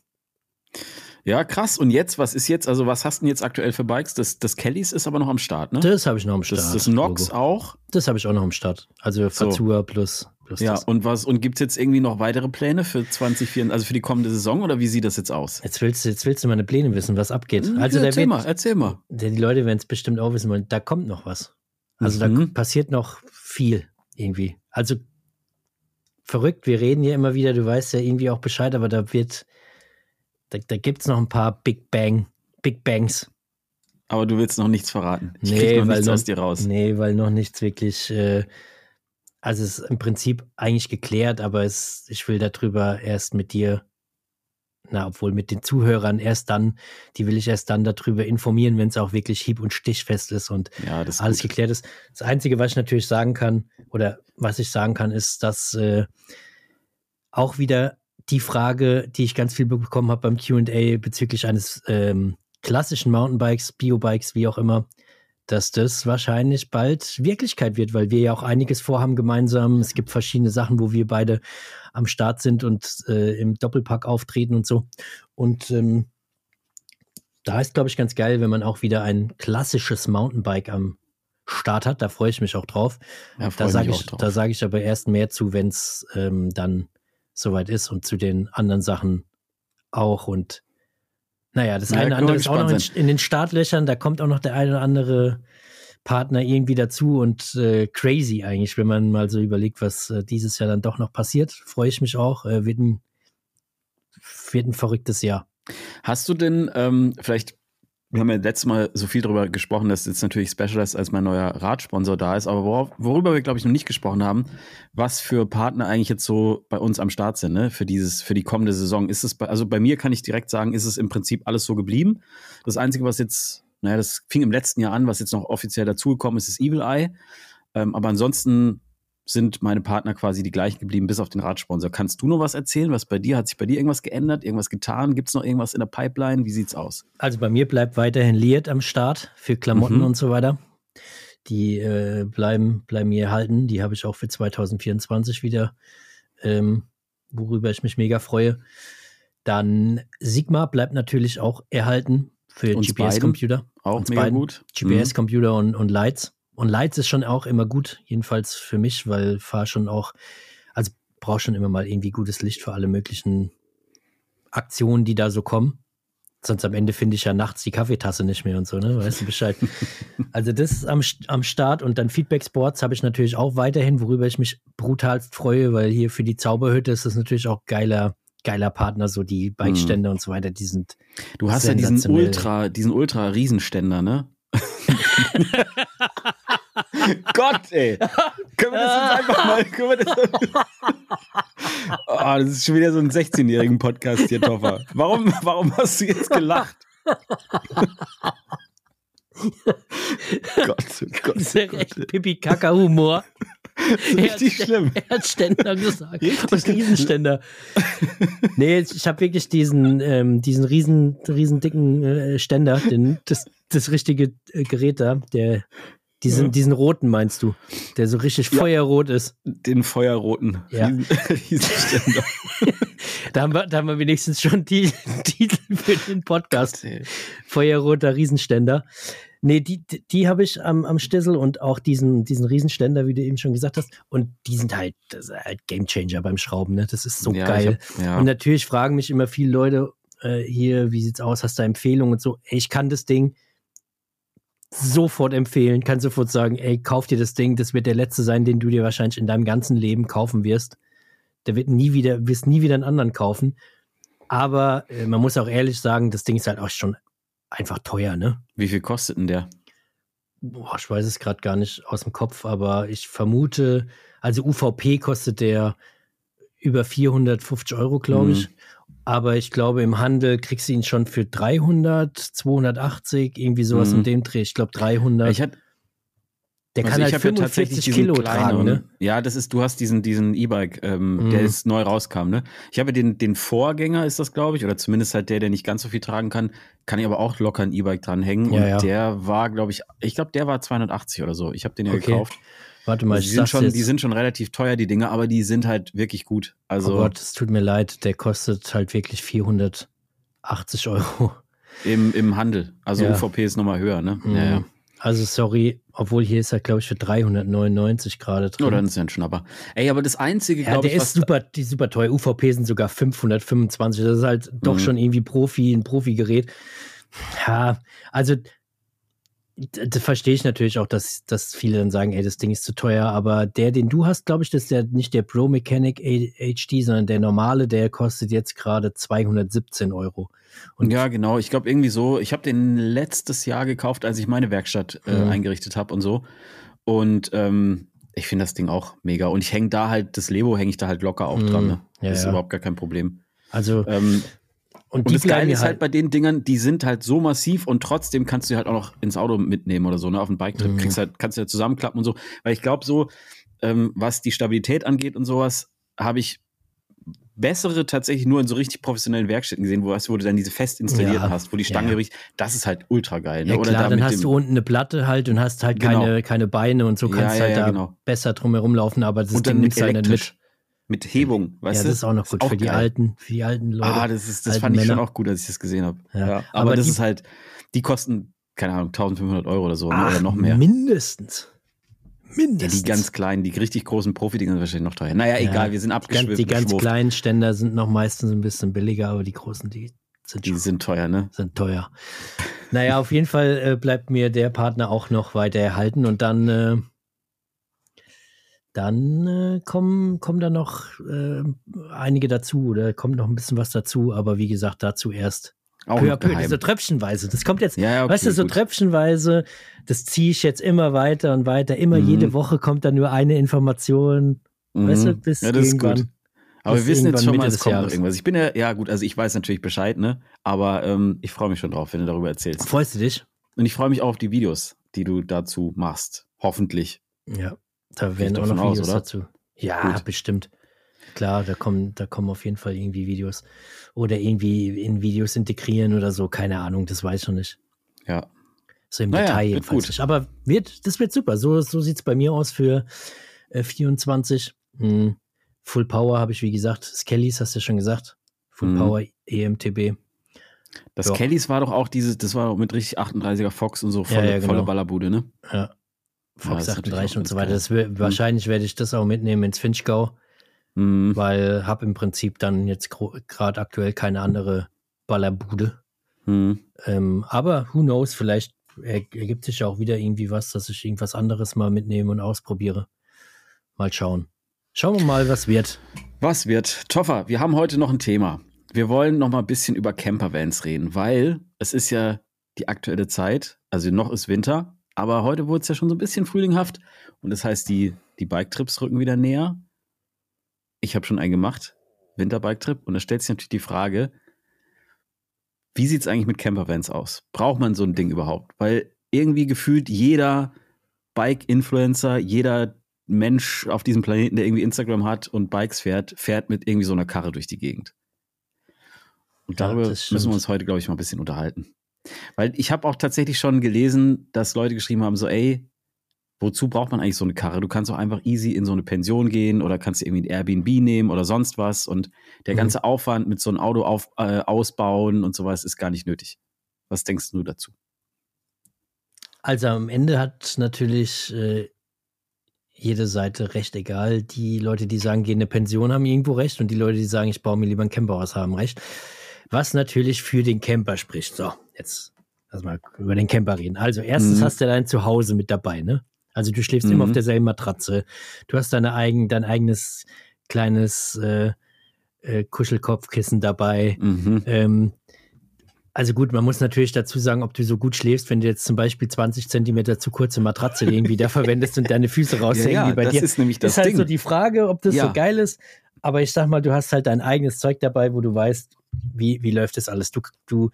Ja, krass. Und jetzt, was ist jetzt, also was hast du denn jetzt aktuell für Bikes? Das, das Kellys ist aber noch am Start, ne? Das habe ich noch am Start. Das, das Nox Logo. auch. Das habe ich auch noch am Start. Also So. Fazua plus, plus Ja, das. und was, und gibt's jetzt irgendwie noch weitere Pläne für 2024, also für die kommende Saison oder wie sieht das jetzt aus? Jetzt willst, du, jetzt willst du meine Pläne wissen, was abgeht. Also ja, da erzähl wird, mal, erzähl mal. die Leute werden es bestimmt auch wissen wollen, da kommt noch was. Also da Mhm. passiert noch viel irgendwie. Also verrückt, wir reden ja immer wieder, du weißt ja irgendwie auch Bescheid, aber da wird, da, da gibt es noch ein paar Big Bang, Big Bangs. Aber du willst noch nichts verraten. Ich Nee, krieg noch weil nichts noch- aus dir raus. Nee, weil noch nichts wirklich, äh, also es ist im Prinzip eigentlich geklärt, aber es, ich will darüber erst mit dir, na, obwohl mit den Zuhörern erst dann, die will ich erst dann darüber informieren, wenn es auch wirklich hieb- und stichfest ist und Ja, das ist alles gut. geklärt ist. Das Einzige, was ich natürlich sagen kann, oder was ich sagen kann, ist, dass äh, auch wieder die Frage, die ich ganz viel bekommen habe beim QA bezüglich eines ähm, klassischen Mountainbikes, Biobikes, wie auch immer, dass das wahrscheinlich bald Wirklichkeit wird, weil wir ja auch einiges vorhaben gemeinsam. Es gibt verschiedene Sachen, wo wir beide am Start sind und äh, im Doppelpack auftreten und so. Und ähm, da ist, glaube ich, ganz geil, wenn man auch wieder ein klassisches Mountainbike am Start hat. Da freue ich mich auch drauf. Ja, Da sage ich, da sage ich aber erst mehr zu, wenn es ähm, dann soweit ist und zu den anderen Sachen auch. Und naja, das Ja, eine oder andere ist auch noch in, in den Startlöchern. Da kommt auch noch der eine oder andere Partner irgendwie dazu und äh, crazy eigentlich, wenn man mal so überlegt, was äh, dieses Jahr dann doch noch passiert. Freue ich mich auch. Äh, wird, ein, wird ein verrücktes Jahr. Hast du denn ähm, vielleicht, wir haben ja letztes Mal so viel darüber gesprochen, dass jetzt natürlich Specialized als mein neuer Radsponsor da ist, aber worauf, worüber wir, glaube ich, noch nicht gesprochen haben, was für Partner eigentlich jetzt so bei uns am Start sind, ne, für dieses, für die kommende Saison. Ist es bei, also bei mir kann ich direkt sagen, ist es im Prinzip alles so geblieben. Das Einzige, was jetzt, naja, das fing im letzten Jahr an, was jetzt noch offiziell dazugekommen ist, ist Evil Eye. Ähm, aber ansonsten sind meine Partner quasi die gleichen geblieben, bis auf den Radsponsor. Kannst du noch was erzählen? Was bei dir? Hat sich bei dir irgendwas geändert? Irgendwas getan? Gibt es noch irgendwas in der Pipeline? Wie sieht's aus? Also bei mir bleibt weiterhin Liert am Start für Klamotten Mhm. und so weiter. Die äh, bleiben, bleiben mir erhalten. Die habe ich auch für 2024 wieder, ähm, worüber ich mich mega freue. Dann Sigma bleibt natürlich auch erhalten für GPS-Computer. Auch mega beiden. gut. Mhm. GPS-Computer und, und Lights. Und Lights ist schon auch immer gut, jedenfalls für mich, weil fahr schon auch, also brauche schon immer mal irgendwie gutes Licht für alle möglichen Aktionen, die da so kommen. Sonst am Ende finde ich ja nachts die Kaffeetasse nicht mehr und so, ne? Weißt du Bescheid? *laughs* also das ist am, am Start und dann Feedback Sports habe ich natürlich auch weiterhin, worüber ich mich brutalst freue, weil hier für die Zauberhütte ist das natürlich auch geiler, geiler Partner, so die Bikeständer und so weiter, die sind Du hast ja diesen. Ultra, diesen Ultra-Riesenständer, ne? *laughs* Gott, ey. Können wir das jetzt einfach mal. *laughs* Können wir das, oh, das ist schon wieder so ein 16-jährigen Podcast hier, Toffer. Warum, warum hast du jetzt gelacht? *laughs* Gott, oh Gott, Das ist ja oh echt Gott. Pipi-Kaka-Humor. *laughs* Richtig schlimm. Herzständer gesagt. Richtig Und Riesenständer. nee, ich habe wirklich diesen, ähm, diesen riesen, riesen dicken äh, Ständer, den, das, das richtige äh, Gerät da, der, diesen, Ja. diesen roten meinst du, der so richtig Ja. feuerrot ist. Den feuerroten Ja. Riesen, *laughs* Riesenständer. *laughs* Da haben wir, da haben wir wenigstens schon die *laughs* Titel für den Podcast. Feuerroter Riesenständer. Nee, die, die, habe ich am, am Stissel und auch diesen, diesen Riesenständer, wie du eben schon gesagt hast. Und die sind halt, das ist halt Gamechanger beim Schrauben, ne? Das ist so Ja, geil. Hab, ja. Und natürlich fragen mich immer viele Leute äh, hier, wie sieht's aus, hast du Empfehlungen und so. Ich kann das Ding sofort empfehlen, kann sofort sagen, ey, kauf dir das Ding, das wird der letzte sein, den du dir wahrscheinlich in deinem ganzen Leben kaufen wirst. Der wird nie wieder, wirst nie wieder einen anderen kaufen. Aber äh, man muss auch ehrlich sagen, das Ding ist halt auch schon einfach teuer, ne? Wie viel kostet denn der? Boah, ich weiß es gerade gar nicht aus dem Kopf, aber ich vermute, also UVP kostet der über 450 Euro, glaube ich. Aber ich glaube, im Handel kriegst du ihn schon für 300, 280, irgendwie sowas Mhm. in dem Dreh. Ich glaube 300. Ich hatte, Der Also kann ich halt hab ja 45 tatsächlich diesen Kilo tragen, ne? Ja, das ist, du hast diesen, diesen E-Bike, ähm, Mhm. der ist neu rauskam, ne? Ich habe den, den Vorgänger, ist das, glaube ich, oder zumindest halt der, der nicht ganz so viel tragen kann, kann ich aber auch locker ein E-Bike dranhängen. Ja, und ja. der war, glaube ich, ich glaube, der war 280 oder so. Ich habe den ja Okay. gekauft. Warte mal, Also die, ich sind schon, jetzt. die sind schon relativ teuer, die Dinger, aber die sind halt wirklich gut. Also oh Gott, es tut mir leid, der kostet halt wirklich 480 Euro. im, im Handel. Also Ja. UVP ist nochmal höher, ne? Mhm. Ja, ja. Also sorry, obwohl hier ist er, glaube ich, für 399 gerade drin. Oh, dann ist ja ein Schnapper. Ey, aber das Einzige, ja, der ich, ist super, die super teuer. UVP sind sogar 525. Das ist halt doch Mhm. schon irgendwie Profi, ein Profi-Gerät. Ja, also das verstehe ich natürlich auch, dass, dass viele dann sagen, ey, das Ding ist zu teuer, aber der, den du hast, glaube ich, das ist der, nicht der Pro Mechanic HD, sondern der normale, der kostet jetzt gerade 217 Euro. Und ja, genau. Ich glaube irgendwie so. Ich habe den letztes Jahr gekauft, als ich meine Werkstatt äh, Mhm. eingerichtet habe und so. Und ähm, ich finde das Ding auch mega. Und ich hänge da halt, das Lebo hänge ich da halt locker auch Mhm. dran. Ne? Ja, das ist ja. überhaupt gar kein Problem. also, Ähm, und, und das Geile ist halt bei den Dingern, die sind halt so massiv und trotzdem kannst du halt auch noch ins Auto mitnehmen oder so, ne? Auf den Bike-Trip. Mhm. Kriegst halt, kannst du ja zusammenklappen und so. Weil ich glaube, so, ähm, was die Stabilität angeht und sowas, habe ich bessere tatsächlich nur in so richtig professionellen Werkstätten gesehen, wo, wo du dann diese fest installierten Ja, hast, wo die Stange ja. richtig, das ist halt ultra geil. Ne? Ja Oder klar, da dann hast dem, du unten eine Platte halt und hast halt Genau. keine, keine Beine und so kannst ja, halt da genau. besser drum herumlaufen, aber das und Ding nimmst du halt nicht mit. Mit Hebung, weißt ja, du? das ist auch noch gut für die geil. alten, für die alten Leute. Ah, das ist, das fand ich schon Männer. auch gut, als ich das gesehen habe. Ja. Ja. aber, Aber das die- ist halt, die kosten, keine Ahnung, 1500 Euro oder so, ne? Ach, oder noch mehr. Mindestens. Ja, Mindestens. die ganz kleinen, die richtig großen Profi-Dinger sind wahrscheinlich noch teuer. Naja, Ja, egal, wir sind die, ganz, die ganz kleinen Ständer sind noch meistens ein bisschen billiger, aber die großen, die sind, Die schon- sind teuer, ne? sind teuer. Naja, auf jeden Fall äh, bleibt mir der Partner auch noch weiter erhalten und dann, äh, dann äh, kommen, kommen da noch äh, einige dazu oder kommt noch ein bisschen was dazu, aber wie gesagt, dazu erst Auch peu peu, so tröpfchenweise. Das kommt jetzt, Ja, okay, weißt du, so gut. tröpfchenweise, das ziehe ich jetzt immer weiter und weiter. Immer Mhm. jede Woche kommt da nur eine Information. Weißt du, Mhm. bis ja, das ist irgendwann. gut. Aber wir wissen jetzt schon mal, es kommt noch Jahres. irgendwas. Ich bin ja, ja gut, also ich weiß natürlich Bescheid, ne? Aber ähm, ich freue mich schon drauf, wenn du darüber erzählst. Freust du dich? Und ich freue mich auch auf die Videos, die du dazu machst. Hoffentlich. Ja, da werden auch noch aus, Videos oder? dazu. Ja, Gut. bestimmt. Klar, da kommen, da kommen auf jeden Fall irgendwie Videos. Oder irgendwie in Videos integrieren oder so. Keine Ahnung, das weiß ich noch nicht. Ja. So im Naja, Detail jedenfalls nicht. Aber wird, das wird super. So, so sieht es bei mir aus für äh, 24. Hm. Full Power habe ich, wie gesagt. Skellys hast du ja schon gesagt. Full Mhm. Power EMTB. Das Ja. Kellys war doch auch dieses, das war doch mit richtig 38er Fox und so volle, ja, genau. volle Ballerbude, ne? Ja. Ja, Fox natürlich 38 auch und so weiter. Das wär, Wahrscheinlich werde ich das auch mitnehmen ins Finchgau. Mhm. weil habe im Prinzip dann jetzt gerade aktuell keine andere Ballerbude. Mhm. Ähm, aber who knows, vielleicht er, ergibt sich ja auch wieder irgendwie was, dass ich irgendwas anderes mal mitnehme und ausprobiere. Mal schauen. Schauen wir mal, was wird. Was wird? Toffer, wir haben heute noch ein Thema. Wir wollen noch mal ein bisschen über Campervans reden, weil es ist ja die aktuelle Zeit, also noch ist Winter, aber heute wurde es ja schon so ein bisschen frühlinghaft und das heißt, die, die Bike-Trips rücken wieder näher. Ich habe schon einen gemacht, Winterbike-Trip, und da stellt sich natürlich die Frage, wie sieht es eigentlich mit Campervans aus? Braucht man so ein Ding überhaupt? Weil irgendwie gefühlt jeder Bike-Influencer, jeder Mensch auf diesem Planeten, der irgendwie Instagram hat und Bikes fährt, fährt mit irgendwie so einer Karre durch die Gegend. Und Ja, darüber das müssen wir uns heute, glaube ich, mal ein bisschen unterhalten. Weil ich habe auch tatsächlich schon gelesen, dass Leute geschrieben haben, so, ey, wozu braucht man eigentlich so eine Karre? Du kannst auch einfach easy in so eine Pension gehen oder kannst dir irgendwie ein Airbnb nehmen oder sonst was. Und der Mhm. ganze Aufwand mit so einem Auto auf, äh, ausbauen und sowas ist gar nicht nötig. Was denkst du dazu? Also am Ende hat natürlich äh, jede Seite recht, egal. Die Leute, die sagen, gehen in eine Pension, haben irgendwo recht und die Leute, die sagen, ich baue mir lieber ein Camperhaus, haben recht. Was natürlich für den Camper spricht. So, jetzt lass mal über den Camper reden. Also erstens Mhm. hast du dein Zuhause mit dabei, ne? Also du schläfst Mhm. immer auf derselben Matratze. Du hast deine eigen, dein eigenes kleines äh, äh, Kuschelkopfkissen dabei. Mhm. Ähm, also gut, man muss natürlich dazu sagen, ob du so gut schläfst, wenn du jetzt zum Beispiel 20 Zentimeter zu kurze Matratze irgendwie da verwendest und deine Füße *laughs* raushängen ja, wie bei das dir. ist nämlich das ist halt Ding. so die Frage, ob das Ja. so geil ist. Aber ich sag mal, du hast halt dein eigenes Zeug dabei, wo du weißt, wie, wie läuft das alles. Du, du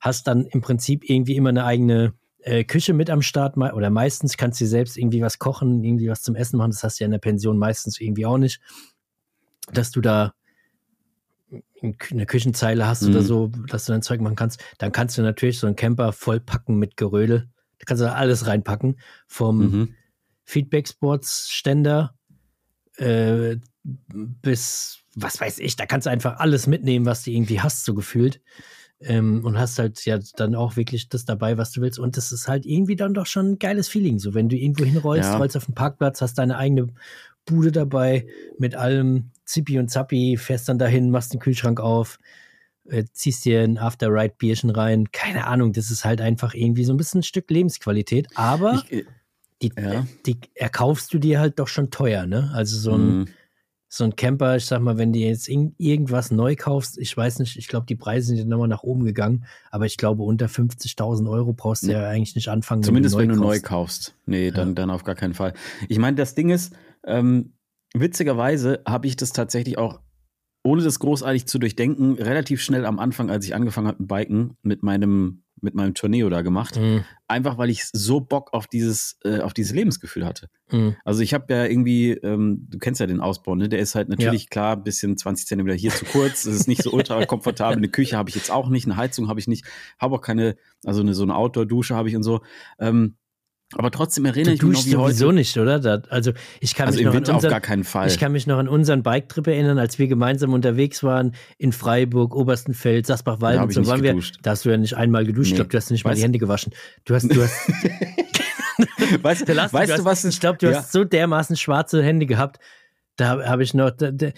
hast dann im Prinzip irgendwie immer eine eigene äh, Küche mit am Start oder meistens kannst du selbst irgendwie was kochen, irgendwie was zum Essen machen. Das hast du ja in der Pension meistens irgendwie auch nicht, dass du da eine Küchenzeile hast mhm. oder so, dass du dein Zeug machen kannst. Dann kannst du natürlich so einen Camper vollpacken mit Gerödel. Da kannst du da alles reinpacken. Vom mhm. Feedback-Sports-Ständer äh, bis, was weiß ich, da kannst du einfach alles mitnehmen, was du irgendwie hast, so gefühlt. Ähm, und hast halt ja dann auch wirklich das dabei, was du willst. Und das ist halt irgendwie dann doch schon ein geiles Feeling. So, wenn du irgendwo hinrollst, ja. rollst auf den Parkplatz, hast deine eigene Bude dabei mit allem Zippi und Zappi, fährst dann dahin, machst den Kühlschrank auf, äh, ziehst dir ein After-Ride-Bierchen rein. Keine Ahnung, das ist halt einfach irgendwie so ein bisschen ein Stück Lebensqualität. Aber ich, äh, die, ja. die erkaufst du dir halt doch schon teuer, ne? Also so ein, mhm. so ein Camper, ich sag mal, wenn du jetzt in, irgendwas neu kaufst, ich weiß nicht, ich glaube, die Preise sind ja nochmal nach oben gegangen, aber ich glaube, unter 50.000 Euro brauchst du ja eigentlich nicht anfangen. Zumindest wenn du, neu, wenn du neu kaufst. Nee, dann, ja. dann auf gar keinen Fall. Ich meine, das Ding ist, ähm, witzigerweise habe ich das tatsächlich auch ohne das großartig zu durchdenken, relativ schnell am Anfang, als ich angefangen habe mit Biken, mit meinem mit meinem Torneo da gemacht. Mhm. Einfach weil ich so Bock auf dieses, äh, auf dieses Lebensgefühl hatte. Mhm. Also ich habe ja irgendwie, ähm, du kennst ja den Ausbau, ne? Der ist halt natürlich ja. klar, bisschen 20 Zentimeter hier zu kurz. Es ist nicht so ultra *laughs* komfortabel. Eine Küche habe ich jetzt auch nicht, eine Heizung habe ich nicht, habe auch keine, also eine so eine Outdoor-Dusche habe ich und so. Ähm, aber trotzdem erinnere du ich mich noch wie heute. sowieso nicht, oder? Das, also ich kann also mich noch Winter an unseren, auf gar keinen Fall. Ich kann mich noch an unseren Bike-Trip erinnern, als wir gemeinsam unterwegs waren in Freiburg, Oberstenfeld, Sasbach-Wald und so waren geduscht. wir. Da hast du ja nicht einmal geduscht. Nee. Ich glaube, du hast nicht mal die Hände gewaschen. Du hast, du hast. *laughs* weißt, weißt du, hast, was? Ich glaube, du ja. hast so dermaßen schwarze Hände gehabt. Da habe ich noch. Da, da,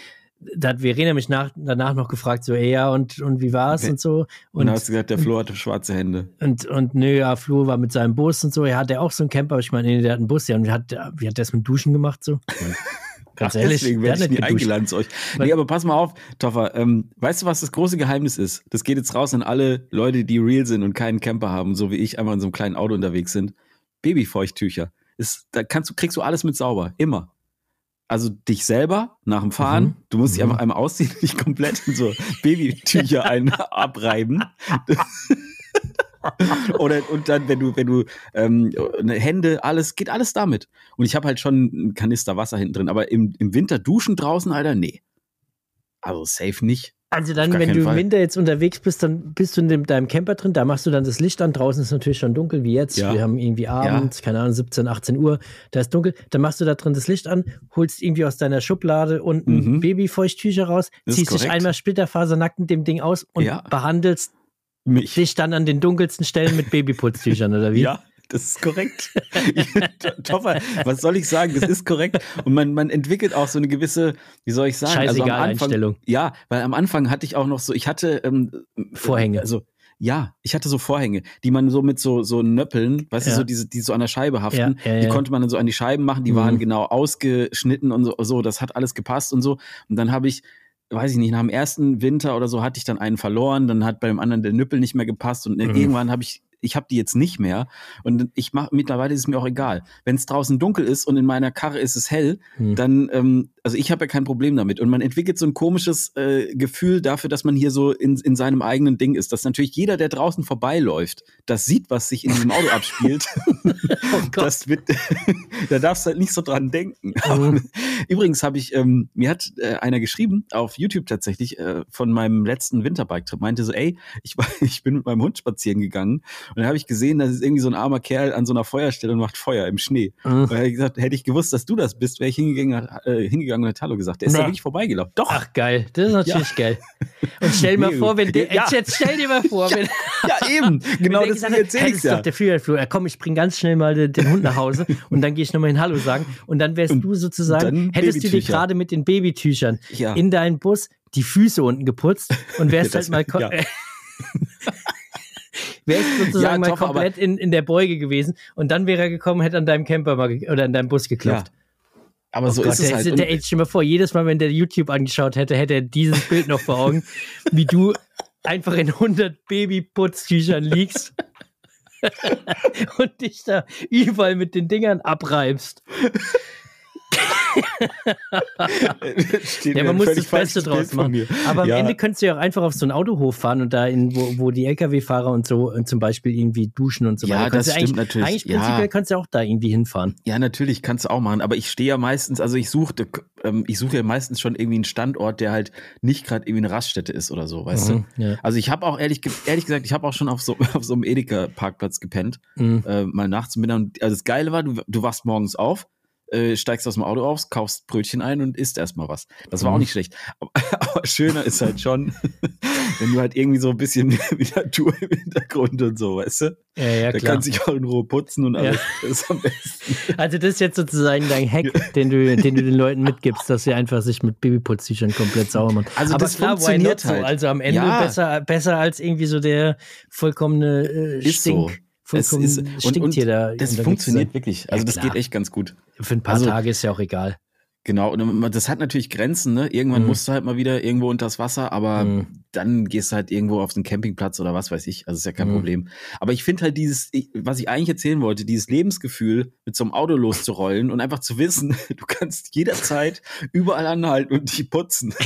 da hat Verena mich nach, danach noch gefragt, so, ey, ja, und, und wie war's okay. und so. Und, und hast gesagt, der Flo hatte schwarze Hände. Und, und nö, ja, Flo war mit seinem Bus und so. Er hatte auch so einen Camper, aber ich meine, der hat einen Bus, ja, und wie hat, wie hat der das mit Duschen gemacht, so? *laughs* Ganz Ach, ehrlich, deswegen werde ich nie eingeladen zu euch. Nee, aber pass mal auf, Toffer. Ähm, weißt du, was das große Geheimnis ist? Das geht jetzt raus an alle Leute, die real sind und keinen Camper haben, so wie ich, einmal in so einem kleinen Auto unterwegs sind. Babyfeuchttücher. Ist, da kannst du, kriegst du alles mit sauber. Immer also dich selber nach dem Fahren, mhm. du musst dich mhm. einfach einmal ausziehen, nicht komplett in so Babytücher *laughs* ein abreiben. Oder und dann, wenn du, wenn du ähm, Hände, alles, geht alles damit. Und ich habe halt schon einen Kanister Wasser hinten drin, aber im, im Winter duschen draußen, Alter, nee. Also safe nicht. Also dann, wenn du im Winter jetzt unterwegs bist, dann bist du in deinem Camper drin, da machst du dann das Licht an. Draußen ist natürlich schon dunkel, wie jetzt. Ja. Wir haben irgendwie abends, ja. keine Ahnung, 17, 18 Uhr, da ist dunkel. Dann machst du da drin das Licht an, holst irgendwie aus deiner Schublade unten mhm. Babyfeuchttücher raus, ziehst dich einmal splitterfasernackt mit dem Ding aus und ja. behandelst Mich. dich dann an den dunkelsten Stellen mit *laughs* Babyputztüchern, oder wie? Ja. Das ist korrekt. *laughs* Toffer, was soll ich sagen? Das ist korrekt. Und man, man entwickelt auch so eine gewisse, wie soll ich sagen? Scheißegal also am Anfang, Einstellung. Ja, weil am Anfang hatte ich auch noch so, ich hatte ähm, Vorhänge. Also ja, ich hatte so Vorhänge, die man so mit so so Nöppeln, weißt ja. du, so diese, die so an der Scheibe haften, ja, ja, die konnte man dann so an die Scheiben machen, die mhm. waren genau ausgeschnitten und so, so, das hat alles gepasst und so. Und dann habe ich weiß ich nicht, nach dem ersten Winter oder so hatte ich dann einen verloren, dann hat bei dem anderen der Nüppel nicht mehr gepasst und mhm. irgendwann habe ich ich habe die jetzt nicht mehr und ich mache mittlerweile ist es mir auch egal. Wenn es draußen dunkel ist und in meiner Karre ist es hell, hm. dann ähm, also ich habe ja kein Problem damit und man entwickelt so ein komisches äh, Gefühl dafür, dass man hier so in, in seinem eigenen Ding ist, dass natürlich jeder, der draußen vorbeiläuft, das sieht, was sich in diesem Auto abspielt. *laughs* oh das wird, *laughs* da darfst du halt nicht so dran denken. Mhm. Übrigens habe ich, ähm, mir hat äh, einer geschrieben auf YouTube tatsächlich äh, von meinem letzten Winterbike-Trip, meinte so, ey, ich, *laughs* ich bin mit meinem Hund spazieren gegangen und dann habe ich gesehen, dass ist irgendwie so ein armer Kerl an so einer Feuerstelle und macht Feuer im Schnee. Mhm. Und er hat gesagt, hätte ich gewusst, dass du das bist, wäre ich hingegangen, äh, hingegangen und hätte Hallo gesagt. Der ist nee. da wirklich vorbeigelaufen. Doch. Ach geil, das ist natürlich ja. geil. Und stell dir mal *laughs* vor, wenn der, ja. jetzt stell dir mal vor, wenn, *laughs* ja, eben, genau das gesagt, erzähl ich ja. doch der Führerflur, ja, komm, ich bring ganz schnell mal den, den Hund nach Hause und dann gehe ich nochmal hin Hallo sagen und dann wärst und, du sozusagen, hättest du dir gerade mit den Babytüchern ja. in deinen Bus die Füße unten geputzt und wärst *laughs* halt mal ja. Wäre es sozusagen ja, mal komplett in, in der Beuge gewesen und dann wäre er gekommen, hätte an deinem Camper mal oder an deinem Bus geklopft. Ja. Aber oh so Gott, ist es der, halt. Der, der, stell mal vor, jedes Mal, wenn der YouTube angeschaut hätte, hätte er dieses Bild noch vor Augen, wie du einfach in 100 Babyputztüchern liegst *laughs* und dich da überall mit den Dingern abreibst. Ja, man muss das Beste draus machen. Aber am Ja. Ende könntest du ja auch einfach auf so einen Autohof fahren und da in, wo, wo die LKW-Fahrer und so und zum Beispiel irgendwie duschen und so Ja, weiter. Könntest das stimmt natürlich. Eigentlich Ja. prinzipiell kannst du auch da irgendwie hinfahren. Ja, natürlich kannst du auch machen, aber ich stehe ja meistens, also ich suchte, ähm, ich suche ja meistens schon irgendwie einen Standort, der halt nicht gerade irgendwie eine Raststätte ist oder so, weißt Mhm, du? ja. Also ich habe auch ehrlich, ehrlich gesagt, ich habe auch schon auf so, *laughs* auf so einem Edeka-Parkplatz gepennt, Mhm. äh, mal nachts. Und, also das Geile war, du, du wachst morgens auf, äh, steigst aus dem Auto auf, kaufst Brötchen ein und isst erstmal was. Das war auch Mhm. nicht schlecht. *laughs* Aber, aber schöner ist halt schon, *laughs* wenn du halt irgendwie so ein bisschen *laughs* wie Natur im Hintergrund und so, weißt du? Ja, ja, Da klar. kann sich auch in Ruhe putzen und alles. Das am besten. Also das ist jetzt sozusagen dein Hack, den du, den du den Leuten mitgibst, dass sie einfach sich mit Babyputztüchern komplett sauber machen. Also Aber das klar, funktioniert not so? halt. Also am Ende Ja. besser, besser als irgendwie so der vollkommene äh, Ist so. Stink. Es Vollkommen ist, und, und da. das unterwegs funktioniert wirklich. Also Ja, das geht echt ganz gut. Für ein paar Also- Tage ist ja auch egal. Genau. Und das hat natürlich Grenzen, ne? Irgendwann Mhm. musst du halt mal wieder irgendwo unters Wasser, aber Mhm. dann gehst du halt irgendwo auf den Campingplatz oder was weiß ich. Also ist ja kein Mhm. Problem. Aber ich finde halt dieses, ich, was ich eigentlich erzählen wollte, dieses Lebensgefühl, mit so einem Auto loszurollen und einfach zu wissen, *laughs* du kannst jederzeit überall anhalten und dich putzen. *laughs*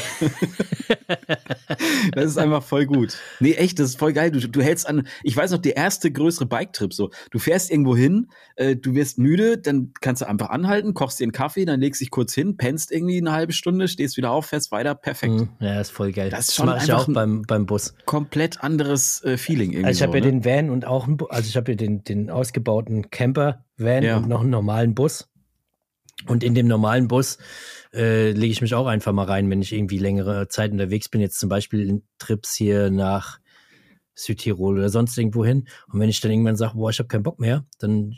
das ist einfach voll gut. Nee, echt, das ist voll geil. Du, du hältst an, ich weiß noch, der erste größere Bike-Trip so. Du fährst irgendwo hin, äh, du wirst müde, dann kannst du einfach anhalten, kochst dir einen Kaffee, dann legst dich kurz hin, pennst irgendwie eine halbe Stunde, stehst wieder auf, fährst weiter, perfekt. Mhm. Ja, ist voll geil. Das Das, ist schon mache ich auch beim, beim Bus. Komplett anderes äh, Feeling irgendwie. Also ich habe so, ja ne? den Van und auch, also ich habe ja den, den ausgebauten Camper-Van Ja. und noch einen normalen Bus. Und in dem normalen Bus äh, lege ich mich auch einfach mal rein, wenn ich irgendwie längere Zeit unterwegs bin. Jetzt zum Beispiel in Trips hier nach Südtirol oder sonst irgendwo hin. Und wenn ich dann irgendwann sage, boah, ich habe keinen Bock mehr, dann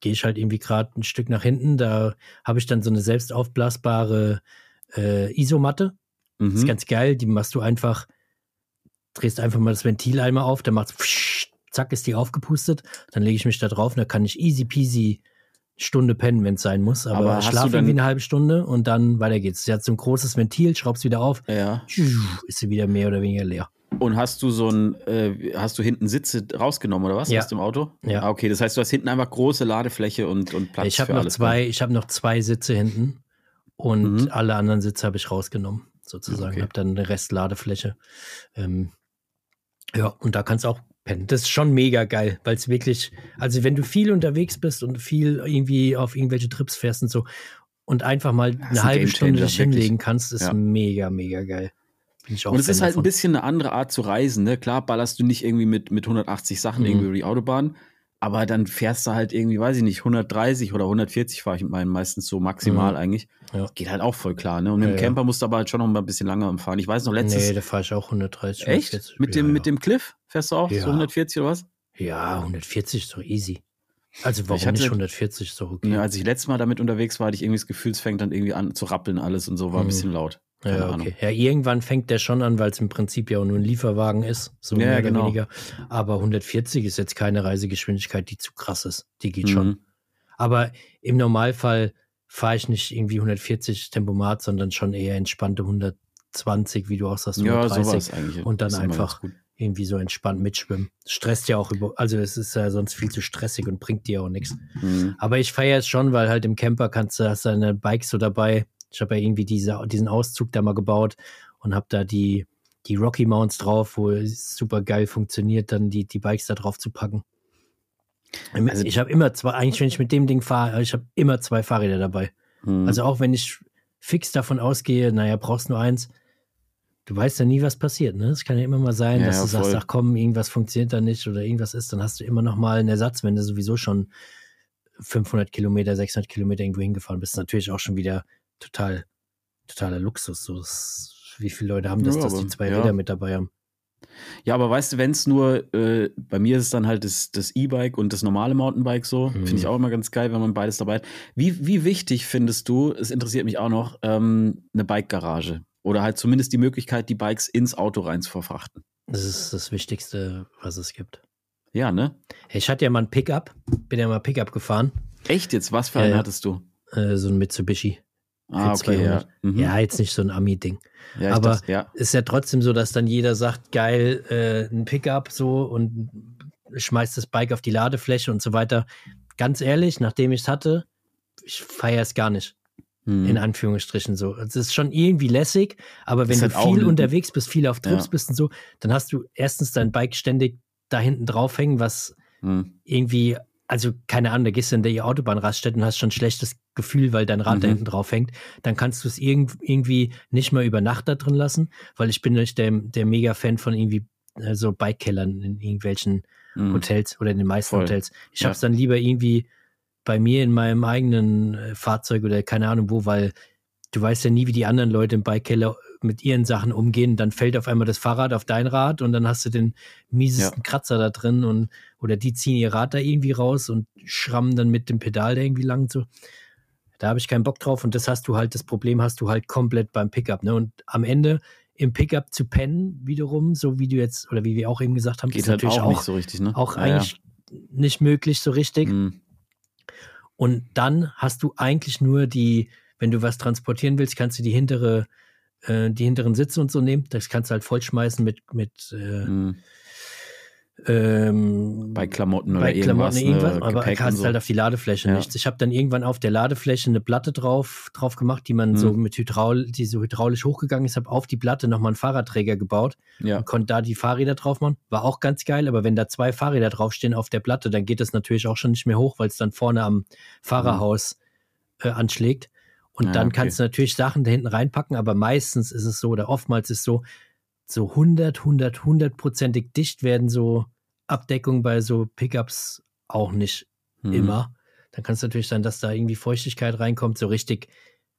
gehe ich halt irgendwie gerade ein Stück nach hinten. Da habe ich dann so eine selbst aufblasbare äh, Isomatte. Das ist Mhm. ganz geil. Die machst du einfach, drehst einfach mal das Ventil einmal auf, dann macht's pfsch, zack, ist die aufgepustet. Dann lege ich mich da drauf und dann kann ich easy peasy Stunde pennen, wenn es sein muss. Aber, Aber schlafe irgendwie eine halbe Stunde und dann weiter geht's. Sie hat so ein großes Ventil, schraubst wieder auf, Ja. ist sie wieder mehr oder weniger leer. Und hast du so ein, äh, hast du hinten Sitze rausgenommen oder was Ja. aus dem Auto? Ja. Ah, okay, das heißt, du hast hinten einfach große Ladefläche und, und Platz ich habe für noch alles. zwei, ich habe noch zwei Sitze hinten und Mhm. alle anderen Sitze habe ich rausgenommen, sozusagen. Okay. Habe dann eine Restladefläche. Ähm, ja, und da kannst du auch pennen. Das ist schon mega geil, weil es wirklich, also wenn du viel unterwegs bist und viel irgendwie auf irgendwelche Trips fährst und so und einfach mal eine ein halbe Stunde dich hinlegen kannst, ist Ja. mega, mega geil. Ich Und es ist halt davon. ein bisschen eine andere Art zu reisen, ne? Klar ballerst du nicht irgendwie mit, mit 180 Sachen Mhm. irgendwie über die Autobahn, aber dann fährst du halt irgendwie, weiß ich nicht, 130 oder 140 fahre ich mit meinen meistens so maximal Mhm. eigentlich. Ja. Geht halt auch voll klar, ne? Und mit Ja, dem ja. Camper musst du aber halt schon noch mal ein bisschen langer fahren. Ich weiß noch, letztes. Nee, da fahre ich auch 130. echt? 140. Mit dem, ja, mit ja. dem Cliff fährst du auch Ja. so 140 oder was? Ja, 140 ist doch easy. Also warum hatte- nicht 140 ist doch okay. Ja, als ich letztes Mal damit unterwegs war, hatte ich irgendwie das Gefühl, es fängt dann irgendwie an zu rappeln alles und so, war ein Mhm. bisschen laut. Keine Ja, okay. Ja, irgendwann fängt der schon an, weil es im Prinzip ja auch nur ein Lieferwagen ist, so Ja, mehr oder genau. weniger. Aber 140 ist jetzt keine Reisegeschwindigkeit, die zu krass ist. Die geht schon. Mhm. Aber im Normalfall fahre ich nicht irgendwie 140 Tempomat, sondern schon eher entspannte 120, wie du auch sagst, Ja, 130. sowas eigentlich. und dann einfach irgendwie so entspannt mitschwimmen. Stresst ja auch über, also es ist ja sonst viel zu stressig und bringt dir auch nichts. Mhm. Aber ich feiere es schon, weil halt im Camper kannst du, hast deine Bikes so dabei. Ich habe ja irgendwie diese, diesen Auszug da mal gebaut und habe da die, die Rocky Mounts drauf, wo es super geil funktioniert, dann die, die Bikes da drauf zu packen. Also- ich habe immer zwei, eigentlich wenn ich mit dem Ding fahre, ich habe immer zwei Fahrräder dabei. Mhm. Also auch wenn ich fix davon ausgehe, naja, brauchst nur eins, du weißt ja nie, was passiert. Ne? Es kann ja immer mal sein, Ja, dass ja, du sagst, voll. ach komm, irgendwas funktioniert da nicht oder irgendwas ist, dann hast du immer noch mal einen Ersatz, wenn du sowieso schon 500 Kilometer, 600 Kilometer irgendwo hingefahren bist. Natürlich auch schon wieder total, totaler Luxus. So, wie viele Leute haben das, Ja, dass die aber- zwei ja. Räder mit dabei haben? Ja, aber weißt du, wenn es nur, äh, bei mir ist es dann halt das das E-Bike und das normale Mountainbike so. Mhm. Finde ich auch immer ganz geil, wenn man beides dabei hat. Wie, wie wichtig findest du, es interessiert mich auch noch, ähm, eine Bike-Garage? Oder halt zumindest die Möglichkeit, die Bikes ins Auto rein zu verfrachten. Das ist das Wichtigste, was es gibt. Ja, ne? Ich hatte ja mal ein Pickup, bin ja mal Pickup gefahren, Echt jetzt? Was für einen ja. hattest du? äh, so ein Mitsubishi. Ah, okay, ja. 200. Mhm. Ja, jetzt nicht so ein Ami-Ding. ja aber- dachte, ja. ist ja trotzdem so, dass dann jeder sagt, geil, äh, ein Pickup so und schmeißt das Bike auf die Ladefläche und so weiter. Ganz ehrlich, nachdem ich es hatte, ich feiere es gar nicht. hm. in Anführungsstrichen so. Es ist schon irgendwie lässig, aber wenn du halt viel unterwegs bist, viel auf Trips Ja. bist und so, dann hast du erstens dein Bike ständig da hinten draufhängen, was Hm. irgendwie, also keine Ahnung, da gehst du in der Autobahnraststätte und hast schon ein schlechtes Gefühl, weil dein Rad da Mhm. hinten drauf hängt, dann kannst du es irgend, irgendwie nicht mal über Nacht da drin lassen, weil ich bin nicht der, der Mega-Fan von irgendwie äh, so Bike-Kellern in irgendwelchen Hm. Hotels oder in den meisten Voll. Hotels. Ich Ja. habe es dann lieber irgendwie bei mir in meinem eigenen äh, Fahrzeug oder keine Ahnung wo, weil du weißt ja nie, wie die anderen Leute im Bikekeller mit ihren Sachen umgehen. Dann fällt auf einmal das Fahrrad auf dein Rad und dann hast du den miesesten Kratzer da drin und oder die ziehen ihr Rad da irgendwie raus und schrammen dann mit dem Pedal da irgendwie lang so. Da habe ich keinen Bock drauf und das hast du halt, das Problem hast du halt komplett beim Pickup. Ne? Und am Ende im Pickup zu pennen, wiederum, so wie du jetzt, oder wie wir auch eben gesagt haben, Geht ist halt natürlich auch, auch, nicht so richtig, ne? auch Ja, ja. eigentlich nicht möglich so richtig. Hm. Und dann hast du eigentlich nur die, wenn du was transportieren willst, kannst du die hintere, äh, die hinteren Sitze und so nehmen. Das kannst du halt vollschmeißen mit, mit äh, Hm. ähm, Bei Klamotten oder bei irgendwas. Klamotten irgendwas, ne? aber Gepäck und kannst so. halt auf die Ladefläche Ja. nichts. Ich habe dann irgendwann auf der Ladefläche eine Platte drauf, drauf gemacht, die man Mhm. so mit Hydraul, die so hydraulisch hochgegangen ist, habe auf die Platte nochmal einen Fahrradträger gebaut ja. und konnte da die Fahrräder drauf machen. War auch ganz geil, aber wenn da zwei Fahrräder draufstehen auf der Platte, dann geht das natürlich auch schon nicht mehr hoch, weil es dann vorne am Fahrerhaus äh, anschlägt. Und Ah, dann okay. kannst du natürlich Sachen da hinten reinpacken, aber meistens ist es so, oder oftmals ist es so, so 100, 100, 100%ig dicht werden so Abdeckungen bei so Pickups auch nicht Hm. immer. Dann kann es natürlich sein, dass da irgendwie Feuchtigkeit reinkommt. So richtig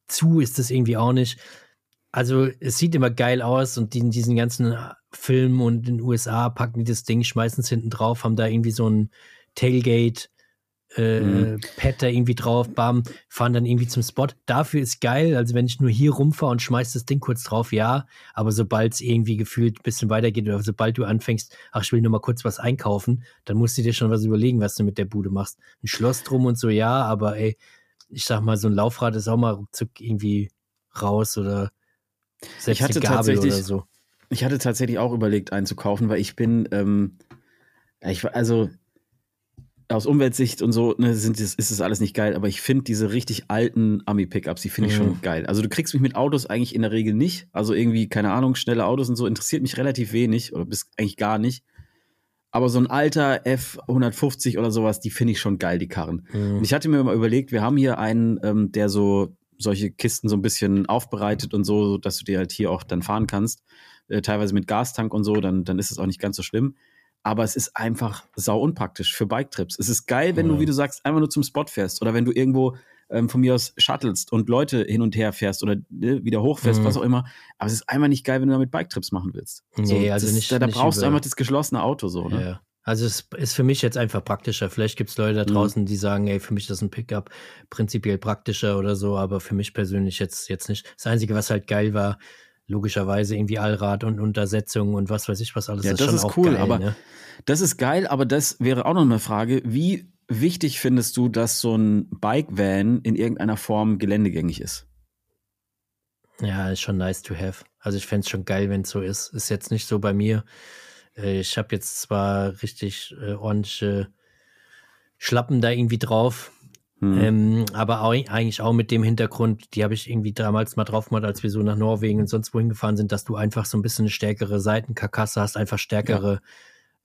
zu ist es irgendwie auch nicht. Also es sieht immer geil aus und die, in diesen ganzen Filmen und in den USA packen die das Ding, schmeißen es hinten drauf, haben da irgendwie so ein Tailgate äh, Mhm. Pad da irgendwie drauf, bam, fahren dann irgendwie zum Spot. Dafür ist geil, also wenn ich nur hier rumfahre und schmeiß das Ding kurz drauf, ja, aber sobald es irgendwie gefühlt ein bisschen weitergeht oder sobald du anfängst, ach, ich will nur mal kurz was einkaufen, dann musst du dir schon was überlegen, was du mit der Bude machst. Ein Schloss drum und so, ja, aber ey, ich sag mal, so ein Laufrad ist auch mal ruckzuck irgendwie raus oder selbst hatte die Gabel oder so. Ich hatte tatsächlich auch überlegt, einen zu kaufen, weil ich bin, ähm, ich war, also aus Umweltsicht und so ne, sind, ist es alles nicht geil, aber ich finde diese richtig alten Ami-Pickups, die finde ich Mhm. schon geil. Also du kriegst mich mit Autos eigentlich in der Regel nicht. Also irgendwie, keine Ahnung, schnelle Autos und so interessiert mich relativ wenig oder bis eigentlich gar nicht. Aber so ein alter F150 oder sowas, die finde ich schon geil, die Karren. Mhm. Und ich hatte mir mal überlegt, wir haben hier einen, ähm, der so solche Kisten so ein bisschen aufbereitet und so, dass du dir halt hier auch dann fahren kannst. Äh, teilweise mit Gastank und so, dann, dann ist es auch nicht ganz so schlimm. Aber es ist einfach sau unpraktisch für Bike-Trips. Es ist geil, wenn Ja. du, wie du sagst, einfach nur zum Spot fährst oder wenn du irgendwo ähm, von mir aus shuttelst und Leute hin und her fährst oder ne, wieder hochfährst, Mhm. was auch immer. Aber es ist einfach nicht geil, wenn du damit Bike-Trips machen willst. Nee, also das, nicht- Da, da nicht brauchst du über- einfach das geschlossene Auto so, ne? Ja. Also es ist für mich jetzt einfach praktischer. Vielleicht gibt es Leute da Mhm. draußen, die sagen, ey, für mich ist ein Pickup prinzipiell praktischer oder so, aber für mich persönlich jetzt, jetzt nicht. Das Einzige, was halt geil war, logischerweise irgendwie Allrad und Untersetzung und was weiß ich was alles. Ja, das schon ist auch cool, geil, aber ne? Das ist geil, aber das wäre auch noch eine Frage. Wie wichtig findest du, dass so ein Bike-Van in irgendeiner Form geländegängig ist? Ja, ist schon nice to have. Also ich fände es schon geil, wenn es so ist. Ist jetzt nicht so bei mir. Äh, Ich habe jetzt zwar richtig äh, ordentliche Schlappen da irgendwie drauf, Hm. Ähm, aber auch, eigentlich auch mit dem Hintergrund, die habe ich irgendwie damals mal drauf gemacht, als wir so nach Norwegen und sonst wohin gefahren sind, dass du einfach so ein bisschen eine stärkere Seitenkarkasse hast, einfach stärkere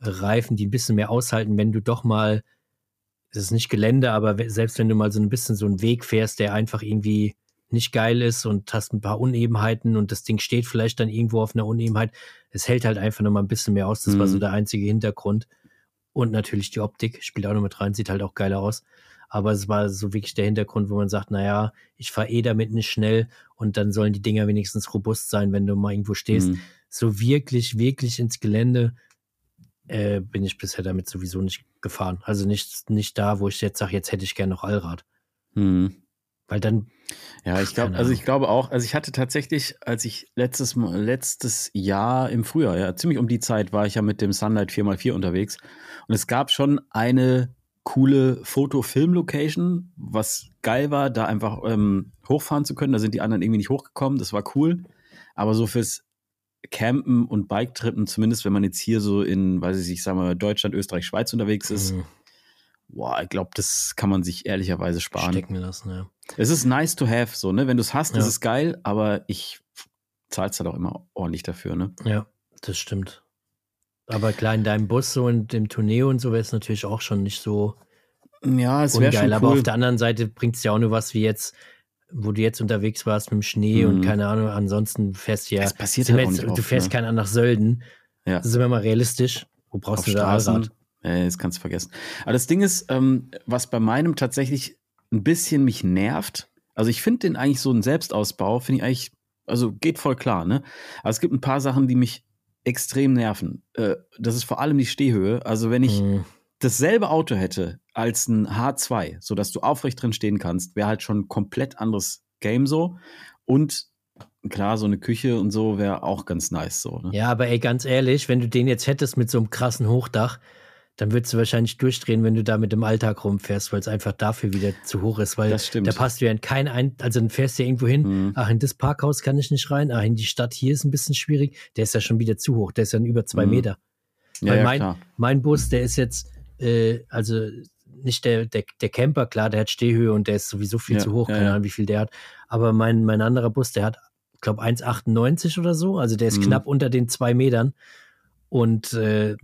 Reifen, die ein bisschen mehr aushalten, wenn du doch mal, es ist nicht Gelände, aber selbst wenn du mal so ein bisschen so einen Weg fährst, der einfach irgendwie nicht geil ist und hast ein paar Unebenheiten und das Ding steht vielleicht dann irgendwo auf einer Unebenheit, es hält halt einfach noch mal ein bisschen mehr aus. Das war Mhm. so der einzige Hintergrund. Und natürlich die Optik spielt auch noch mit rein, sieht halt auch geiler aus. Aber es war so wirklich der Hintergrund, wo man sagt, naja, ich fahre eh damit nicht schnell und dann sollen die Dinger wenigstens robust sein, wenn du mal irgendwo stehst. Hm. So wirklich, wirklich ins Gelände äh, bin ich bisher damit sowieso nicht gefahren. Also nicht, nicht da, wo ich jetzt sage, jetzt hätte ich gerne noch Allrad. Hm. Weil dann, Ja, ich glaube, also ich glaube auch, also ich hatte tatsächlich, als ich letztes letztes Jahr im Frühjahr, ja, ziemlich um die Zeit war ich ja mit dem Sunlight 4x4 unterwegs und es gab schon eine coole Foto-Film-Location, was geil war, da einfach ähm, hochfahren zu können. Da sind die anderen irgendwie nicht hochgekommen, das war cool. Aber so fürs Campen und Bike-Trippen, zumindest wenn man jetzt hier so in, weiß ich nicht, sagen wir mal, Deutschland, Österreich, Schweiz unterwegs ist, mh, boah, ich glaube, das kann man sich ehrlicherweise sparen. stecken lassen, ja. Es ist nice to have, so, ne? Wenn du es hast, Ja. ist es geil, aber ich zahl's halt auch immer ordentlich dafür, ne? Ja, das stimmt. Aber klar, in deinem Bus so und im Tourneo und so wäre es natürlich auch schon nicht so Ja, es wäre ungeil. schon Aber cool. auf der anderen Seite bringt es ja auch nur was wie jetzt, wo du jetzt unterwegs warst mit dem Schnee und Mhm. keine Ahnung, ansonsten fährst du ja. Es passiert halt jetzt, nicht du oft, fährst ne? keinen nach Sölden. Ja. Sind wir mal realistisch. Wo brauchst auf du da? Äh, das kannst du vergessen. Aber das Ding ist, ähm, was bei meinem tatsächlich ein bisschen mich nervt, also ich finde den eigentlich so einen Selbstausbau, finde ich eigentlich, also geht voll klar, ne? Aber es gibt ein paar Sachen, die mich extrem nerven. Äh, das ist vor allem die Stehhöhe. Also wenn ich Mhm. dasselbe Auto hätte als ein H2, sodass du aufrecht drin stehen kannst, wäre halt schon ein komplett anderes Game so. Und klar, so eine Küche und so wäre auch ganz nice so. Ne? Ja, aber ey, ganz ehrlich, wenn du den jetzt hättest mit so einem krassen Hochdach, dann würdest du wahrscheinlich durchdrehen, wenn du da mit dem Alltag rumfährst, weil es einfach dafür wieder zu hoch ist, weil Das stimmt. da passt du ja in kein ein, also dann fährst du ja irgendwo hin, Mhm. ach, in das Parkhaus kann ich nicht rein, ach, in die Stadt hier ist ein bisschen schwierig, der ist ja schon wieder zu hoch, der ist ja über zwei Mhm. Meter. Ja, weil ja, mein, klar. mein Bus, der ist jetzt, äh, also nicht der, der, der Camper, klar, der hat Stehhöhe und der ist sowieso viel Ja, zu hoch, ja, keine ja. Ahnung, wie viel der hat. Aber mein, mein anderer Bus, der hat, glaube 1,98 oder so, also der ist Mhm. knapp unter den zwei Metern. Und äh,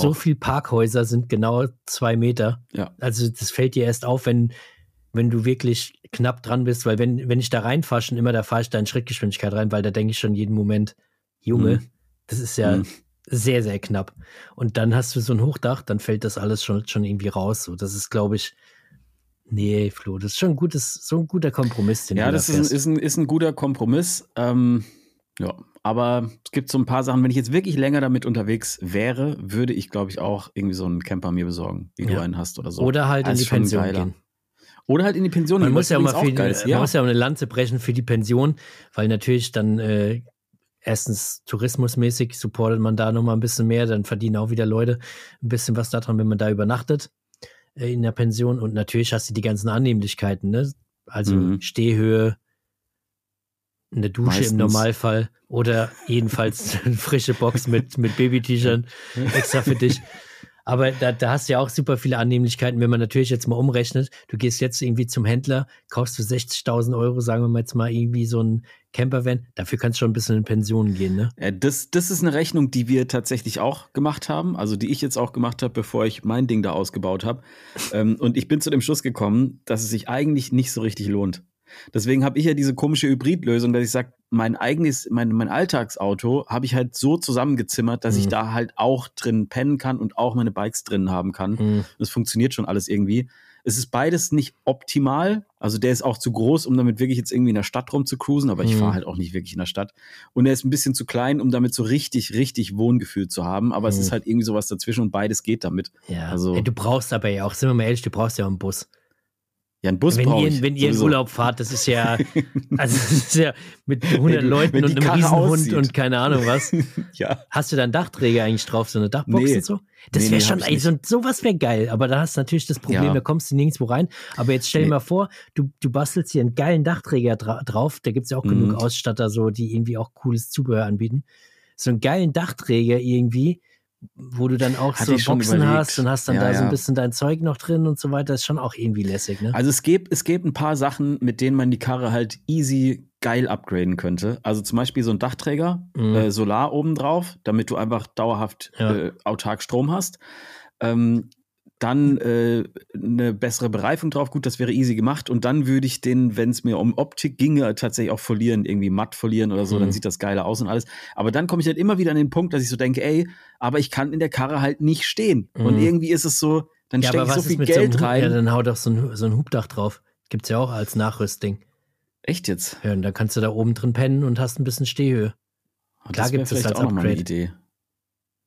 so viel Parkhäuser sind genau zwei Meter. Ja. Also das fällt dir erst auf, wenn, wenn du wirklich knapp dran bist, weil wenn, wenn ich da reinfahre, schon immer, da fahre ich da in Schrittgeschwindigkeit rein, weil da denke ich schon jeden Moment, Junge, Mhm. das ist ja Mhm. sehr, sehr knapp. Und dann hast du so ein Hochdach, dann fällt das alles schon, schon irgendwie raus. So, das ist, glaube ich, nee, Flo, das ist schon ein gutes, so ein guter Kompromiss, den Ja, du da das ist ein, ist, ein, ist ein guter Kompromiss. Ähm, ja, aber es gibt so ein paar Sachen, wenn ich jetzt wirklich länger damit unterwegs wäre, würde ich, glaube ich, auch irgendwie so einen Camper mir besorgen, wie du Ja. einen hast oder so. Oder halt in Das die ist schon Pension geiler. gehen. Oder halt in die Pension. Man muss ja auch mal die, ist. man muss ja auch eine Lanze brechen für die Pension, weil natürlich dann äh, erstens tourismusmäßig supportet man da nochmal ein bisschen mehr, dann verdienen auch wieder Leute ein bisschen was daran, wenn man da übernachtet äh, in der Pension und natürlich hast du die ganzen Annehmlichkeiten, ne? Also Mhm. Stehhöhe, eine Dusche Meistens. im Normalfall oder jedenfalls *laughs* eine frische Box mit, mit Baby-T-Shirt extra für dich. Aber da, da hast du ja auch super viele Annehmlichkeiten, wenn man natürlich jetzt mal umrechnet. Du gehst jetzt irgendwie zum Händler, kaufst für 60.000 Euro, sagen wir mal jetzt mal irgendwie so ein Campervan. Dafür kannst du schon ein bisschen in Pension gehen, ne? Ja, das, das ist eine Rechnung, die wir tatsächlich auch gemacht haben, also die ich jetzt auch gemacht habe, bevor ich mein Ding da ausgebaut habe. ähm, und ich bin zu dem Schluss gekommen, dass es sich eigentlich nicht so richtig lohnt. Deswegen habe ich ja diese komische Hybridlösung, dass ich sage, mein eigenes, mein, mein Alltagsauto habe ich halt so zusammengezimmert, dass ich Mhm. da halt auch drin pennen kann und auch meine Bikes drin haben kann. Hm. Das funktioniert schon alles irgendwie. Es ist beides nicht optimal. Also der ist auch zu groß, um damit wirklich jetzt irgendwie in der Stadt rumzucruisen, aber ich Mhm. fahre halt auch nicht wirklich in der Stadt. Und er ist ein bisschen zu klein, um damit so richtig, richtig Wohngefühl zu haben. Aber es Mhm. ist halt irgendwie sowas dazwischen und beides geht damit. Ja, Also- Ey, du brauchst aber ja auch, sind wir mal ehrlich, du brauchst ja auch einen Bus. Ja, ein Bus wenn brauche ihr, wenn ihr in. Urlaub fahrt, das ist ja, also das ist ja mit 100 du- Leuten wenn die und einem Karre Riesenhund aussieht. und keine Ahnung was. *laughs* ja. Hast du da einen Dachträger eigentlich drauf, so eine Dachbox Nee. und so? Das Nee, wäre nee, schon, hab ich ey, so, sowas wäre geil, aber da hast du natürlich das Problem, Ja. da kommst du nirgendwo rein. Aber jetzt stell dir mal vor, du, du bastelst hier einen geilen Dachträger dra drauf, da gibt es ja auch Mhm. genug Ausstatter, so, die irgendwie auch cooles Zubehör anbieten. So einen geilen Dachträger irgendwie, wo du dann auch Hatte so Boxen überlegt. hast und hast dann Ja, da so ein ja. bisschen dein Zeug noch drin und so weiter, ist schon auch irgendwie lässig, ne? Also es gibt, es gibt ein paar Sachen, mit denen man die Karre halt easy geil upgraden könnte. Also zum Beispiel so ein Dachträger, Mhm. äh, Solar obendrauf, damit du einfach dauerhaft Ja. äh, autark Strom hast. Ähm, dann äh, eine bessere Bereifung drauf, gut, das wäre easy gemacht. Und dann würde ich den, wenn es mir um Optik ginge, tatsächlich auch folieren, irgendwie matt folieren oder so, Mhm. dann sieht das geiler aus und alles. Aber dann komme ich halt immer wieder an den Punkt, dass ich so denke, ey, aber ich kann in der Karre halt nicht stehen. Und Mhm. irgendwie ist es so, dann ja, stecke aber ich was so ist viel mit Geld so rein. Ja, dann hau doch so ein, so ein Hubdach drauf. Gibt's ja auch als Nachrüstding. Echt jetzt? Ja, und dann kannst du da oben drin pennen und hast ein bisschen Stehhöhe. Ah, Klar das vielleicht als auch mal eine Upgrade. Idee.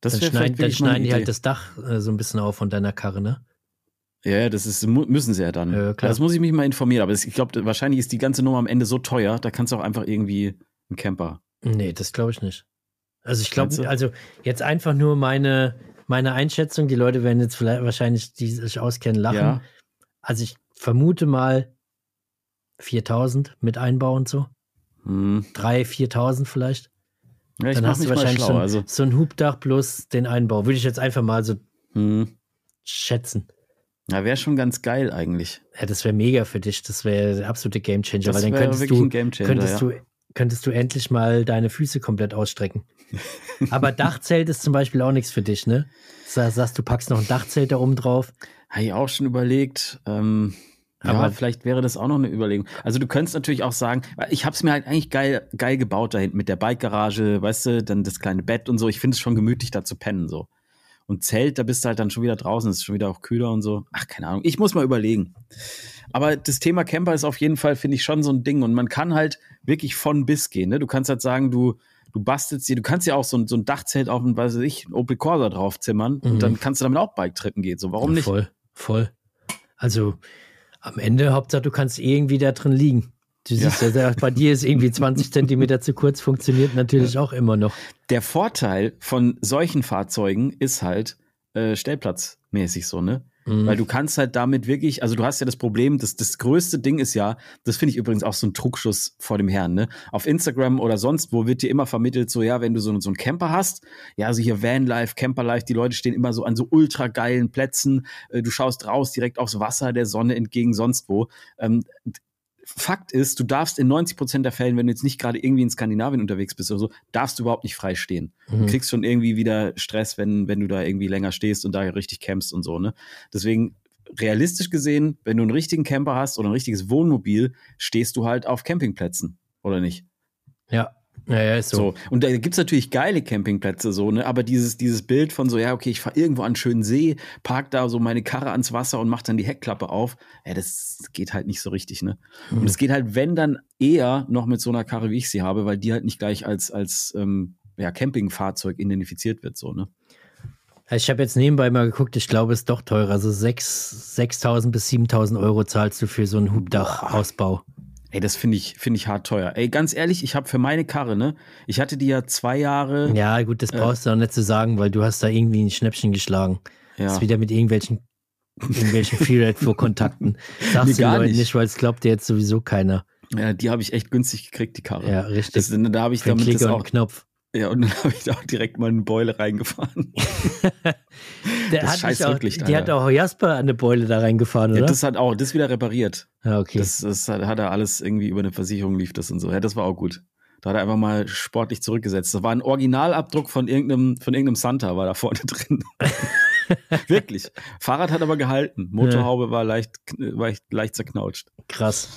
Das dann schneiden, dann schneiden die halt das Dach äh, so ein bisschen auf von deiner Karre, ne? Ja, das ist, müssen sie ja dann. Ja, klar. Das muss ich mich mal informieren. Aber das, ich glaube, wahrscheinlich ist die ganze Nummer am Ende so teuer, da kannst du auch einfach irgendwie einen Camper. Nee, das glaube ich nicht. Also ich glaube, also jetzt einfach nur meine, meine Einschätzung, die Leute werden jetzt vielleicht wahrscheinlich, die sich auskennen, lachen. Ja. Also ich vermute mal 4000 mit Einbau und so. Hm. 3.000, 4.000 vielleicht. Ja, Dann hast du wahrscheinlich schlau. so, Also, ein, so ein Hubdach plus den Einbau. Würde ich jetzt einfach mal so hm. schätzen. Ja, wäre schon ganz geil eigentlich. Ja, das wäre mega für dich. Das wäre der absolute Gamechanger, Das weil dann wäre könntest wirklich du, ein Gamechanger, könntest, ja. du, könntest du endlich mal deine Füße komplett ausstrecken. *laughs* Aber Dachzelt ist zum Beispiel auch nichts für dich, ne? Sa- Sagst du, packst noch ein Dachzelt da oben drauf. Habe ich auch schon überlegt. Ähm, Aber- ja, vielleicht wäre das auch noch eine Überlegung. Also du könntest natürlich auch sagen, ich habe es mir halt eigentlich geil, geil gebaut da hinten mit der Bikegarage, weißt du, dann das kleine Bett und so. Ich finde es schon gemütlich, da zu pennen so. Und Zelt, da bist du halt dann schon wieder draußen, ist schon wieder auch kühler und so. Ach, keine Ahnung. Ich muss mal überlegen. Aber das Thema Camper ist auf jeden Fall, finde ich, schon so ein Ding. Und man kann halt wirklich von bis gehen. Ne? Du kannst halt sagen, du, du bastelst dir, du kannst ja auch so ein, so ein Dachzelt auf ein, weiß ich, ein Opel Corsa draufzimmern Mhm. und dann kannst du damit auch Bike-Trippen gehen. So, warum nicht? Voll, voll. Also am Ende, Hauptsache, du kannst irgendwie da drin liegen. Du Ja. siehst ja, bei dir ist irgendwie 20 *laughs* Zentimeter zu kurz, funktioniert natürlich auch immer noch. Der Vorteil von solchen Fahrzeugen ist halt äh, stellplatzmäßig so, ne? Mhm. Weil du kannst halt damit wirklich, also du hast ja das Problem, dass das größte Ding ist ja, das finde ich übrigens auch so ein Trugschuss vor dem Herrn, ne? Auf Instagram oder sonst wo wird dir immer vermittelt, so, ja, wenn du so, so einen Camper hast, ja, also hier Vanlife, Camperlife, die Leute stehen immer so an so ultra geilen Plätzen, äh, du schaust raus direkt aufs Wasser, der Sonne entgegen, sonst wo. Ähm, Fakt ist, du darfst in 90 Prozent der Fällen, wenn du jetzt nicht gerade irgendwie in Skandinavien unterwegs bist oder so, darfst du überhaupt nicht frei stehen. Du Mhm. kriegst schon irgendwie wieder Stress, wenn, wenn du da irgendwie länger stehst und da richtig campst und so, ne? Deswegen, realistisch gesehen, wenn du einen richtigen Camper hast oder ein richtiges Wohnmobil, stehst du halt auf Campingplätzen, oder nicht? Ja, ja, ja, ist so. So. Und da gibt's natürlich geile Campingplätze, so, ne? Aber dieses, dieses Bild von so, ja, okay, ich fahre irgendwo an einen schönen See, park da so meine Karre ans Wasser und mach dann die Heckklappe auf, ja, das geht halt nicht so richtig, ne? Mhm. Und es geht halt, wenn dann eher noch mit so einer Karre, wie ich sie habe, weil die halt nicht gleich als, als ähm, ja, Campingfahrzeug identifiziert wird, so, ne? Ich habe jetzt nebenbei mal geguckt, ich glaube, es ist doch teurer. Also 6 6.000 bis 7.000 Euro zahlst du für so einen Hubdachausbau. Ey, das finde ich, finde ich hart teuer. Ey, ganz ehrlich, ich habe für meine Karre, ne, ich hatte die ja zwei Jahre. Ja, gut, das brauchst du auch nicht zu sagen, weil du hast da irgendwie ein Schnäppchen geschlagen. Ja. Das ist wieder mit irgendwelchen, irgendwelchen Freeride-Kontakten. *laughs* Sagst Nee, du Leuten nicht. nicht, weil es glaubt dir jetzt sowieso keiner. ja, die habe ich echt günstig gekriegt, die Karre. Ja, richtig. Das, da habe ich für damit das Klicker und auch, Knopf. Ja, und dann *laughs* habe ich da auch direkt mal eine Beule reingefahren. *laughs* Der Das hat auch, Rücklicht, die hat auch Jasper eine Beule da reingefahren, Ja, oder? das hat auch, das wieder repariert. ja, okay. Das, das hat, hat er alles irgendwie über eine Versicherung lief das und so. Ja, das war auch gut. Da hat er einfach mal sportlich zurückgesetzt. Das war ein Originalabdruck von irgendeinem, von irgendeinem Santa, war da vorne *laughs* drin. Wirklich. Fahrrad hat aber gehalten. Motorhaube war leicht, war leicht zerknautscht. Krass.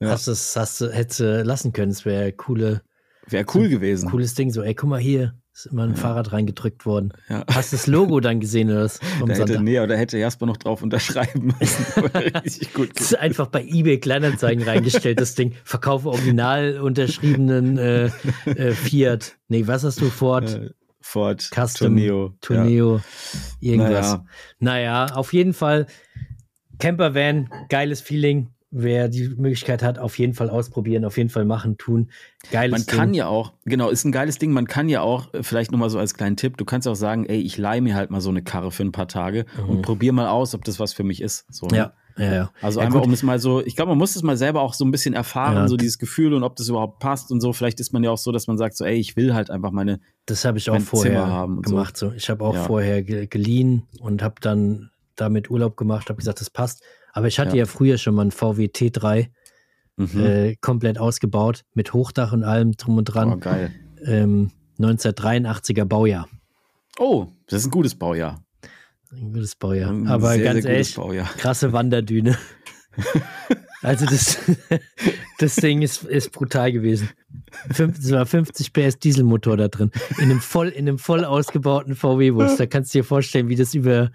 Ja. Hast du es, hast du, hättest du lassen können. Es wäre coole, Wäre cool gewesen. cooles Ding. So, ey, guck mal hier, ist immer ein Fahrrad reingedrückt worden. Ja. Hast du das Logo dann gesehen oder was? *laughs* Vom Da hätte, Sonntag? nee, oder hätte Jasper noch drauf unterschreiben müssen. *laughs* Richtig gut. Das ist einfach bei eBay Kleinanzeigen reingestellt, das Ding. Verkaufe original unterschriebenen äh, äh, Fiat. Nee, was hast du? Ford, Äh, Ford, Custom, Tourneo. Tourneo, irgendwas. Naja. Naja, auf jeden Fall Campervan, geiles Feeling. Wer die Möglichkeit hat, auf jeden Fall ausprobieren, auf jeden Fall machen, tun. Geiles Man kann Ding. ja auch, genau, ist ein geiles Ding. Man kann ja auch, äh, vielleicht nochmal so als kleinen Tipp, du kannst auch sagen, ey, ich leih mir halt mal so eine Karre für ein paar Tage und probier mal aus, ob das was für mich ist. So, ne? Mhm. Ja, ja, ja. Also ja, einfach, gut. um es mal so, ich glaube, man muss es mal selber auch so ein bisschen erfahren, Ja. so dieses Gefühl und ob das überhaupt passt und so. Vielleicht ist man ja auch so, dass man sagt, so, ey, ich will halt einfach meine, Das habe ich auch vorher und so. gemacht. So. Ich habe auch Ja. vorher ge geliehen und habe dann damit Urlaub gemacht, habe gesagt, das passt. Aber ich hatte ja. Ja. früher schon mal einen VW T3 mhm. äh, komplett ausgebaut mit Hochdach und allem drum und dran. oh, geil. Ähm, 1983er Baujahr. Oh, das ist ein gutes Baujahr. Ein gutes Baujahr. Ein Aber sehr, ganz sehr ehrlich, Baujahr. krasse Wanderdüne. *laughs* also das, *laughs* das Ding ist, ist brutal gewesen. Fünf, es war 50 PS Dieselmotor da drin. In einem voll, in einem voll ausgebauten VW-Bus. Da kannst du dir vorstellen, wie das über,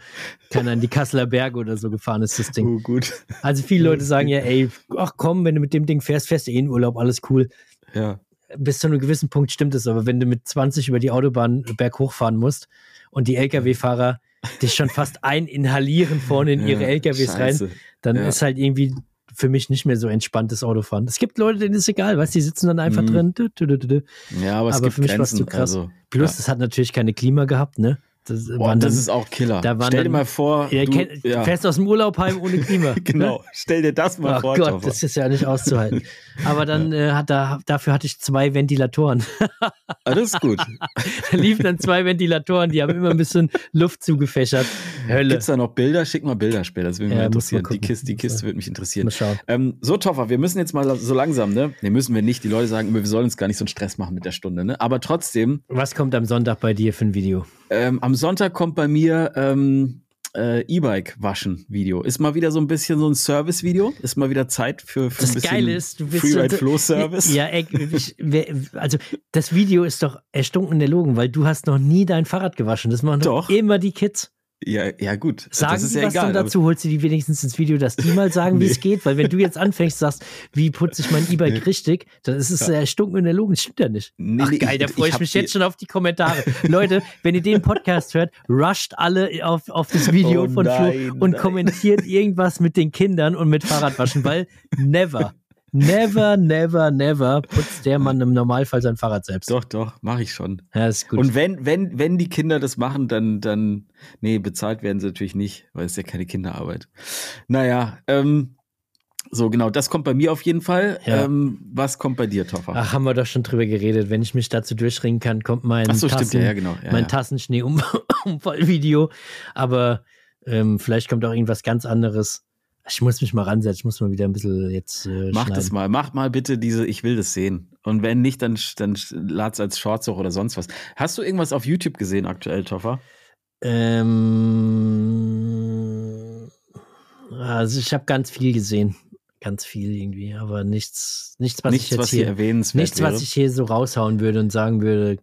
keine Ahnung, die Kasseler Berge oder so gefahren ist, das Ding. Oh, gut. Also viele Leute sagen ja, ey, ach komm, wenn du mit dem Ding fährst, fährst du eh in Urlaub, alles cool. Ja. Bis zu einem gewissen Punkt stimmt es, aber wenn du mit 20 über die Autobahn berghoch fahren musst und die Lkw-Fahrer dich schon fast eininhalieren vorne in ihre Ja, LKWs rein, scheiße. dann Ja. ist halt irgendwie für mich nicht mehr so entspanntes Autofahren. Es gibt Leute, denen ist egal, weißt die sitzen dann einfach Mhm. drin. Du, du, du. Ja, aber es Aber gibt für mich Grenzen. zu krass. Also, Plus, ja. es hat natürlich keine Klima gehabt, ne? Das, Boah, das dann- ist auch Killer. da Stell dir dann- mal vor, Ja, du, kenn, ja, fährst aus dem Urlaub heim ohne Klima. *laughs* genau. Stell dir das mal Ach vor. Gott, Toffer. das ist ja nicht auszuhalten. *laughs* Aber dann äh, hat da, dafür hatte ich zwei Ventilatoren. Ah, das ist gut. *laughs* Da liefen dann zwei Ventilatoren, die haben immer ein bisschen Luft zugefächert. Hölle. Gibt's da noch Bilder? Schick mal Bilder später. Das würde mich Ja, interessieren. Die. Kiste, die Kiste würde mich interessieren. Mal schauen. Ähm, so, Toffer, wir müssen jetzt mal so langsam, ne? Ne, müssen wir nicht. Die Leute sagen immer, wir sollen uns gar nicht so einen Stress machen mit der Stunde, ne? Aber trotzdem, Was kommt am Sonntag bei dir für ein Video? Ähm, am Sonntag kommt bei mir ähm, äh, E-Bike waschen Video. Ist mal wieder so ein bisschen so ein Service-Video. Ist mal wieder Zeit für, für ein Das bisschen Geile ist, du bist Freeride Flow Service. Ja, ich, also das Video ist doch erstunken erlogen, weil du hast noch nie dein Fahrrad gewaschen. Das machen doch Doch. immer die Kids. Ja, ja, gut. Sagen das ist die ja was egal. dann dazu? Holst du die wenigstens ins Video, dass die mal sagen, wie Nee. es geht? Weil wenn du jetzt anfängst, sagst, wie putze ich mein E-Bike Nee. richtig, dann ist es ja. erstunken und erlogen. Das stimmt ja nicht. Nee, Ach geil, da freue ich ich, mich jetzt schon auf die Kommentare. Leute, wenn ihr den Podcast hört, rusht alle auf, auf das Video Oh von nein, Flo und nein. kommentiert irgendwas mit den Kindern und mit Fahrradwaschen, weil never, never, never, never putzt der Mann im Normalfall sein Fahrrad selbst. Doch, doch, mache ich schon. Ja, ist gut. Und wenn, wenn, wenn die Kinder das machen, dann, dann, nee, bezahlt werden sie natürlich nicht, weil es ist ja keine Kinderarbeit. Naja, ähm, so genau, das kommt bei mir auf jeden Fall. Ja. Ähm, was kommt bei dir, Toffer? Ach, haben wir doch schon drüber geredet. Wenn ich mich dazu durchringen kann, kommt mein Ach so, stimmt, Tassen, ja, ja, genau. Ja, mein ja. Tassenschnee-Unfall-Video. Aber ähm, vielleicht kommt auch irgendwas ganz anderes. Ich muss mich mal ransetzen. Ich muss mal wieder ein bisschen jetzt äh, Mach schneiden. das mal, mach mal bitte diese, ich will das sehen. Und wenn nicht, dann, dann lad's als Shorts hoch oder sonst was. Hast du irgendwas auf YouTube gesehen aktuell, Toffer? Ähm, also ich habe ganz viel gesehen. Ganz viel irgendwie. Aber nichts, nichts was Nichts, ich jetzt was hier hier, erwähnenswert nichts, wäre. was ich hier so raushauen würde und sagen würde,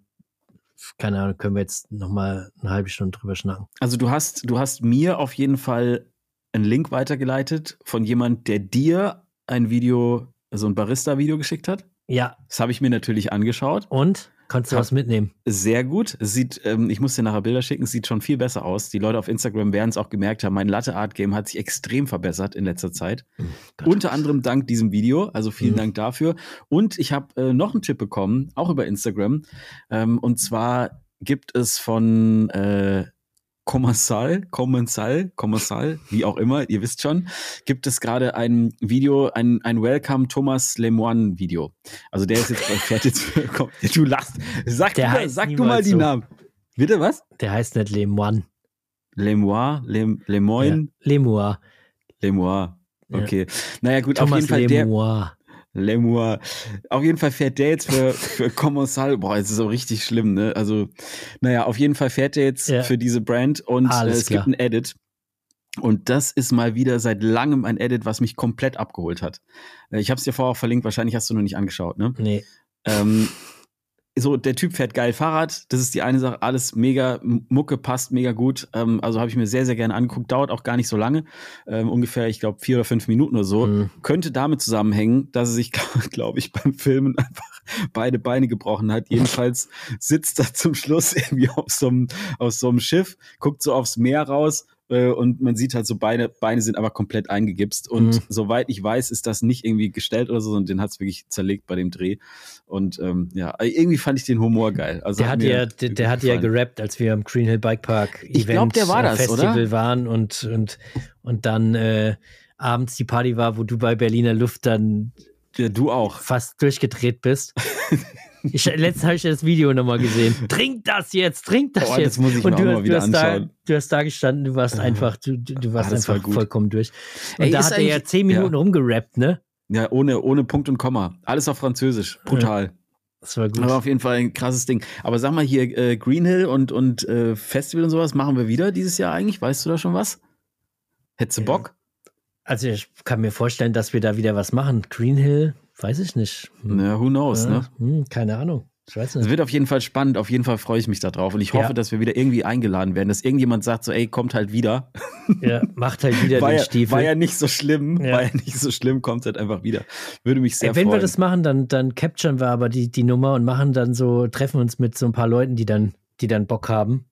keine Ahnung, können wir jetzt noch mal eine halbe Stunde drüber schnacken. Also du hast, du hast mir auf jeden Fall einen Link weitergeleitet von jemand, der dir ein Video, also ein Barista-Video geschickt hat. Ja, Das habe ich mir natürlich angeschaut. und? Konntest du was mitnehmen? Sehr gut. Sieht, ähm, ich muss dir nachher Bilder schicken, es sieht schon viel besser aus. Die Leute auf Instagram werden es auch gemerkt haben. Mein Latte Art Game hat sich extrem verbessert in letzter Zeit. Gott. Unter anderem dank diesem Video. Also vielen Mhm. Dank dafür. Und ich habe äh, noch einen Tipp bekommen, auch über Instagram. Ähm, und zwar gibt es von äh, Kommissal, Kommissal, Kommissal, wie auch immer, ihr wisst schon, gibt es gerade ein Video, ein, ein Welcome Thomas Lemoine Video. Also der ist jetzt, fährt jetzt, *laughs* komm, du lachst. Sag, Der du, sag du mal die so. Namen. Bitte was? Der heißt nicht Lemoine. Lemoine, Lem, Lemoine, Ja. Lemoine. Ja. Okay. Naja, gut, Thomas auf jeden Fall der. Lemoire. Lemur. Auf jeden Fall fährt der jetzt für, *laughs* für Kommissal. Boah, es ist so richtig schlimm, ne? Also, naja, auf jeden Fall fährt der jetzt Ja. für diese Brand und äh, es klar. gibt ein Edit. Und das ist mal wieder seit langem ein Edit, was mich komplett abgeholt hat. Äh, Ich habe es dir vorher auch verlinkt, wahrscheinlich hast du noch nicht angeschaut, ne? Nee. Ähm, *laughs* so, der Typ fährt geil Fahrrad. Das ist die eine Sache. Alles mega, Mucke passt mega gut. Ähm, also habe ich mir sehr, sehr gerne angeguckt. Dauert auch gar nicht so lange. Ähm, ungefähr, ich glaube, vier oder fünf Minuten oder so. Hm. Könnte damit zusammenhängen, dass er sich, *laughs* glaube ich, beim Filmen einfach beide Beine gebrochen hat. Jedenfalls sitzt er zum Schluss *laughs* irgendwie auf so einem, auf so einem Schiff, guckt so aufs Meer raus äh, und man sieht halt so Beine, Beine sind aber komplett eingegipst. Und Mhm. soweit ich weiß, ist das nicht irgendwie gestellt oder so, sondern den hat es wirklich zerlegt bei dem Dreh. Und ähm, ja, irgendwie fand ich den Humor geil. Also Der hat, ja, der, der hat ja gerappt, als wir am Green Hill Bike Park Ich glaub, der war äh, das, Festival oder? waren und, und, und dann äh, abends die Party war, wo du bei Berliner Luft dann Ja, du auch. fast durchgedreht bist. *laughs* Ich, letztens habe ich das Video nochmal gesehen. *laughs* Trink das jetzt, trink das das jetzt. muss ich und du, mal hast- wieder du, hast da, anschauen. du hast da gestanden, du warst einfach, du, du warst Ah, das war einfach gut. vollkommen durch. Und Ey, da hat er ja zehn Minuten ja. rumgerappt, ne? Ja, ohne, ohne Punkt und Komma. Alles auf Französisch. Brutal. Das war gut. Aber auf jeden Fall ein krasses Ding. Aber sag mal hier, äh, Green Hill und, und äh, Festival und sowas machen wir wieder dieses Jahr eigentlich? Weißt du da schon was? Hättest du Ja. Bock? Also ich kann mir vorstellen, dass wir da wieder was machen. Green Hill, weiß ich nicht. Hm. Ja, who knows, Ja, ne? hm, keine Ahnung. Ich weiß Es nicht. wird auf jeden Fall spannend. Auf jeden Fall freue ich mich darauf. Und ich hoffe, Ja. dass wir wieder irgendwie eingeladen werden, dass irgendjemand sagt so, ey, kommt halt wieder. Ja, macht halt wieder *laughs* War den ja, Stiefel. war ja nicht so schlimm. Ja. War ja nicht so schlimm, kommt halt einfach wieder. Würde mich sehr Ey, wenn freuen. wir das machen, dann, dann capturen wir aber die, die Nummer und machen dann so, treffen uns mit so ein paar Leuten, die dann, die dann Bock haben.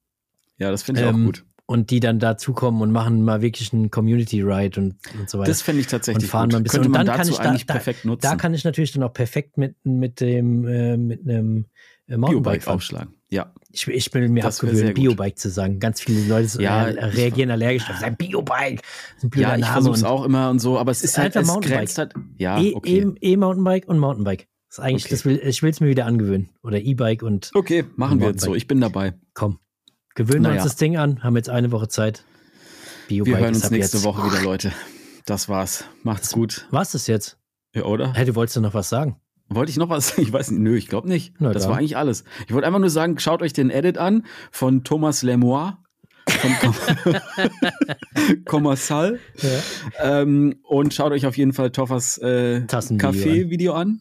ja, das finde ich Ähm, auch gut. Und die dann dazukommen und machen mal wirklich einen Community Ride und, und so weiter. Das fände ich tatsächlich und fahren gut. mal ein bisschen. Könnte und man dann dazu kann ich da, perfekt nutzen. da kann ich natürlich dann auch perfekt mit, mit dem äh, mit einem äh, Mountainbike Biobike aufschlagen. Ja. Ich, ich will mir Das gut. Biobike zu sagen. Ganz viele Leute Ja, reagieren allergisch auf sein Biobike. Ja, ich versuche es und auch immer und so, aber es ist halt, es Mountainbike. halt. Ja, E- okay. E- E-Mountainbike und Mountainbike. Das ist eigentlich, Okay. das will, ich will es mir wieder angewöhnen. Oder E-Bike und Okay, machen wir jetzt so. Ich bin dabei. komm. Gewöhnen wir Naja. uns das Ding an, haben jetzt eine Woche Zeit. Biobike Wir hören uns nächste jetzt. Woche wieder, Leute. Das war's. Macht's gut. Was ist jetzt? Ja, oder? Hey, du wolltest doch noch was sagen. Wollte ich noch was? *laughs* Ich weiß nicht. Nö, ich glaube nicht. Na das dann. war eigentlich alles. Ich wollte einfach nur sagen, schaut euch den Edit an von Thomas Lemoy. Von Com Commercial. *laughs* Ja. Ähm, und schaut euch auf jeden Fall Toffers äh, Café-Video an.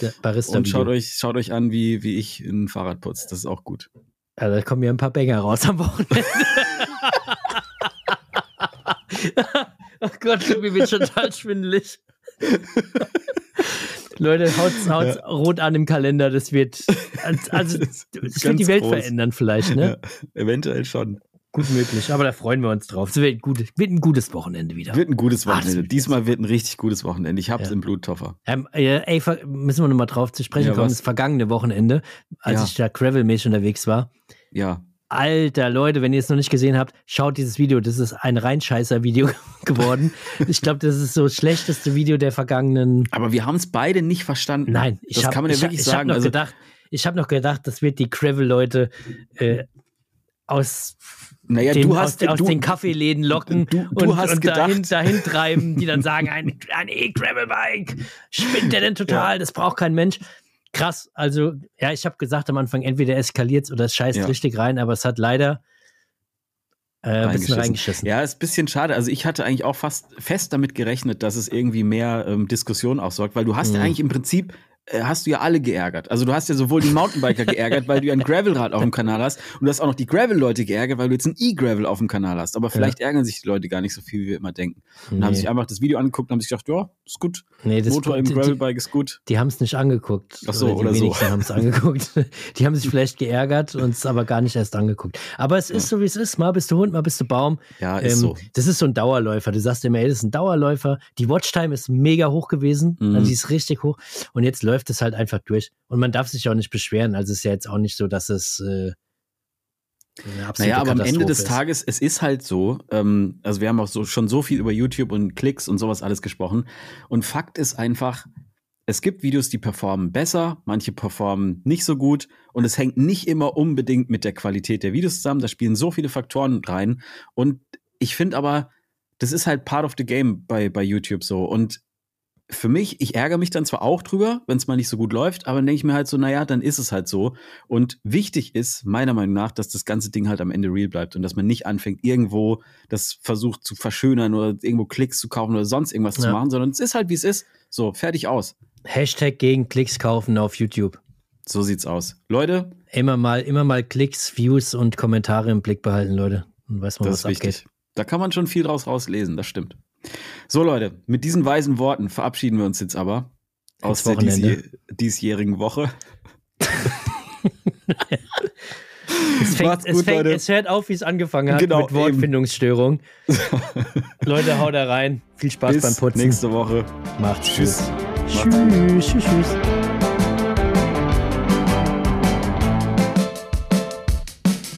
Der Barista. Und schaut euch, schaut euch an, wie, wie ich ein Fahrrad putze. Das ist auch gut. Ja, da kommen ja ein paar Bänger raus am Wochenende. *laughs* oh Gott, mir wird schon total schwindelig. Leute, haut's, haut's rot an im Kalender. Das wird, *laughs* also, das wird Ganz die Welt groß. verändern vielleicht, ne? Ja, eventuell schon. Gut möglich, aber da freuen wir uns drauf. Es wird, gut, wird ein gutes Wochenende wieder. Wird ein gutes Ah, Wochenende. wird Diesmal wird ein richtig gutes Wochenende. Ich hab's Ja. im Blut, Toffer. Ähm, äh, ey, müssen wir nochmal drauf zu sprechen Ja, kommen. was? Das vergangene Wochenende, als Ja. ich da Gravel-mäßig unterwegs war. Ja. Alter, Leute, wenn ihr es noch nicht gesehen habt, schaut dieses Video. Das ist ein Reinscheißer-Video *laughs* geworden. ich glaube, das ist so das schlechteste Video der vergangenen. Aber wir haben es beide nicht verstanden. Nein, ich das habe kann man ja ich, wirklich ich sagen. Hab noch Also, gedacht, ich habe noch gedacht, das wird die Gravel-Leute äh, aus, naja, den, du aus, hast, aus du, den Kaffeeläden locken du- du und, hast und dahin, dahin treiben, die dann *laughs* sagen, ein, ein E-Gravel-Bike, spinnt der denn total, das braucht kein Mensch. Krass, also ja, ich habe gesagt am Anfang, entweder eskaliert oder es scheißt Ja. richtig rein, aber es hat leider äh, ein bisschen Reingeschissen. Ja, ist ein bisschen schade. Also ich hatte eigentlich auch fast fest damit gerechnet, dass es irgendwie mehr ähm, Diskussion auch sorgt, weil du hast ja Mhm. eigentlich im Prinzip hast du ja alle geärgert. Also du hast ja sowohl die Mountainbiker *laughs* geärgert, weil du ja ein Gravelrad auf dem Kanal hast und du hast auch noch die Gravel-Leute geärgert, weil du jetzt ein E-Gravel auf dem Kanal hast. Aber vielleicht ärgern sich die Leute gar nicht so viel, wie wir immer denken. Und haben Nee. sich einfach das Video angeguckt und haben sich gedacht, ja, ist gut. Nee, das, Motor im die, die, Gravelbike ist gut. die haben es nicht angeguckt. Ach so, die oder so. haben es angeguckt. *laughs* Die haben sich vielleicht geärgert und es aber gar nicht erst angeguckt. Aber es ist so, wie es ist. Mal bist du Hund, mal bist du Baum. Ja, ist Ähm, so. Das ist so ein Dauerläufer. Du sagst immer, ey, das ist ein Dauerläufer. Die Watchtime ist mega hoch gewesen. Mhm. Also die ist richtig hoch. Und jetzt läuft es halt einfach durch. Und man darf sich auch nicht beschweren. Also es ist ja jetzt auch nicht so, dass es äh, Naja, aber am Ende des. Tages, es ist halt so, ähm, also wir haben auch so, schon so viel über YouTube und Klicks und sowas alles gesprochen. Und Fakt ist einfach, es gibt Videos, die performen besser, manche performen nicht so gut und es hängt nicht immer unbedingt mit der Qualität der Videos zusammen. Da spielen so viele Faktoren rein. Und ich finde aber, das ist halt part of the game bei, bei YouTube so. Und für mich, ich ärgere mich dann zwar auch drüber, wenn es mal nicht so gut läuft, aber dann denke ich mir halt so, naja, dann ist es halt so. Und wichtig ist, meiner Meinung nach, dass das ganze Ding halt am Ende real bleibt und dass man nicht anfängt, irgendwo das versucht zu verschönern oder irgendwo Klicks zu kaufen oder sonst irgendwas zu Ja. machen, sondern es ist halt, wie es ist. So, fertig aus. Hashtag gegen Klicks kaufen auf YouTube. So sieht's aus. Leute, Immer mal, immer mal Klicks, Views und Kommentare im Blick behalten, Leute. Dann weiß man, das was ist wichtig. abgeht. Da kann man schon viel draus rauslesen, das stimmt. So, Leute, mit diesen weisen Worten verabschieden wir uns jetzt aber aus der diesjäh- diesjährigen Woche. *laughs* Es, fängt, Macht's es, gut, fängt, es hört auf, wie es angefangen hat, Genau, mit Wortfindungsstörung. *laughs* Leute, haut da rein. Viel Spaß Bis beim Putzen. nächste Woche. Macht's Tschüss. gut. Tschüss, tschüss, tschüss.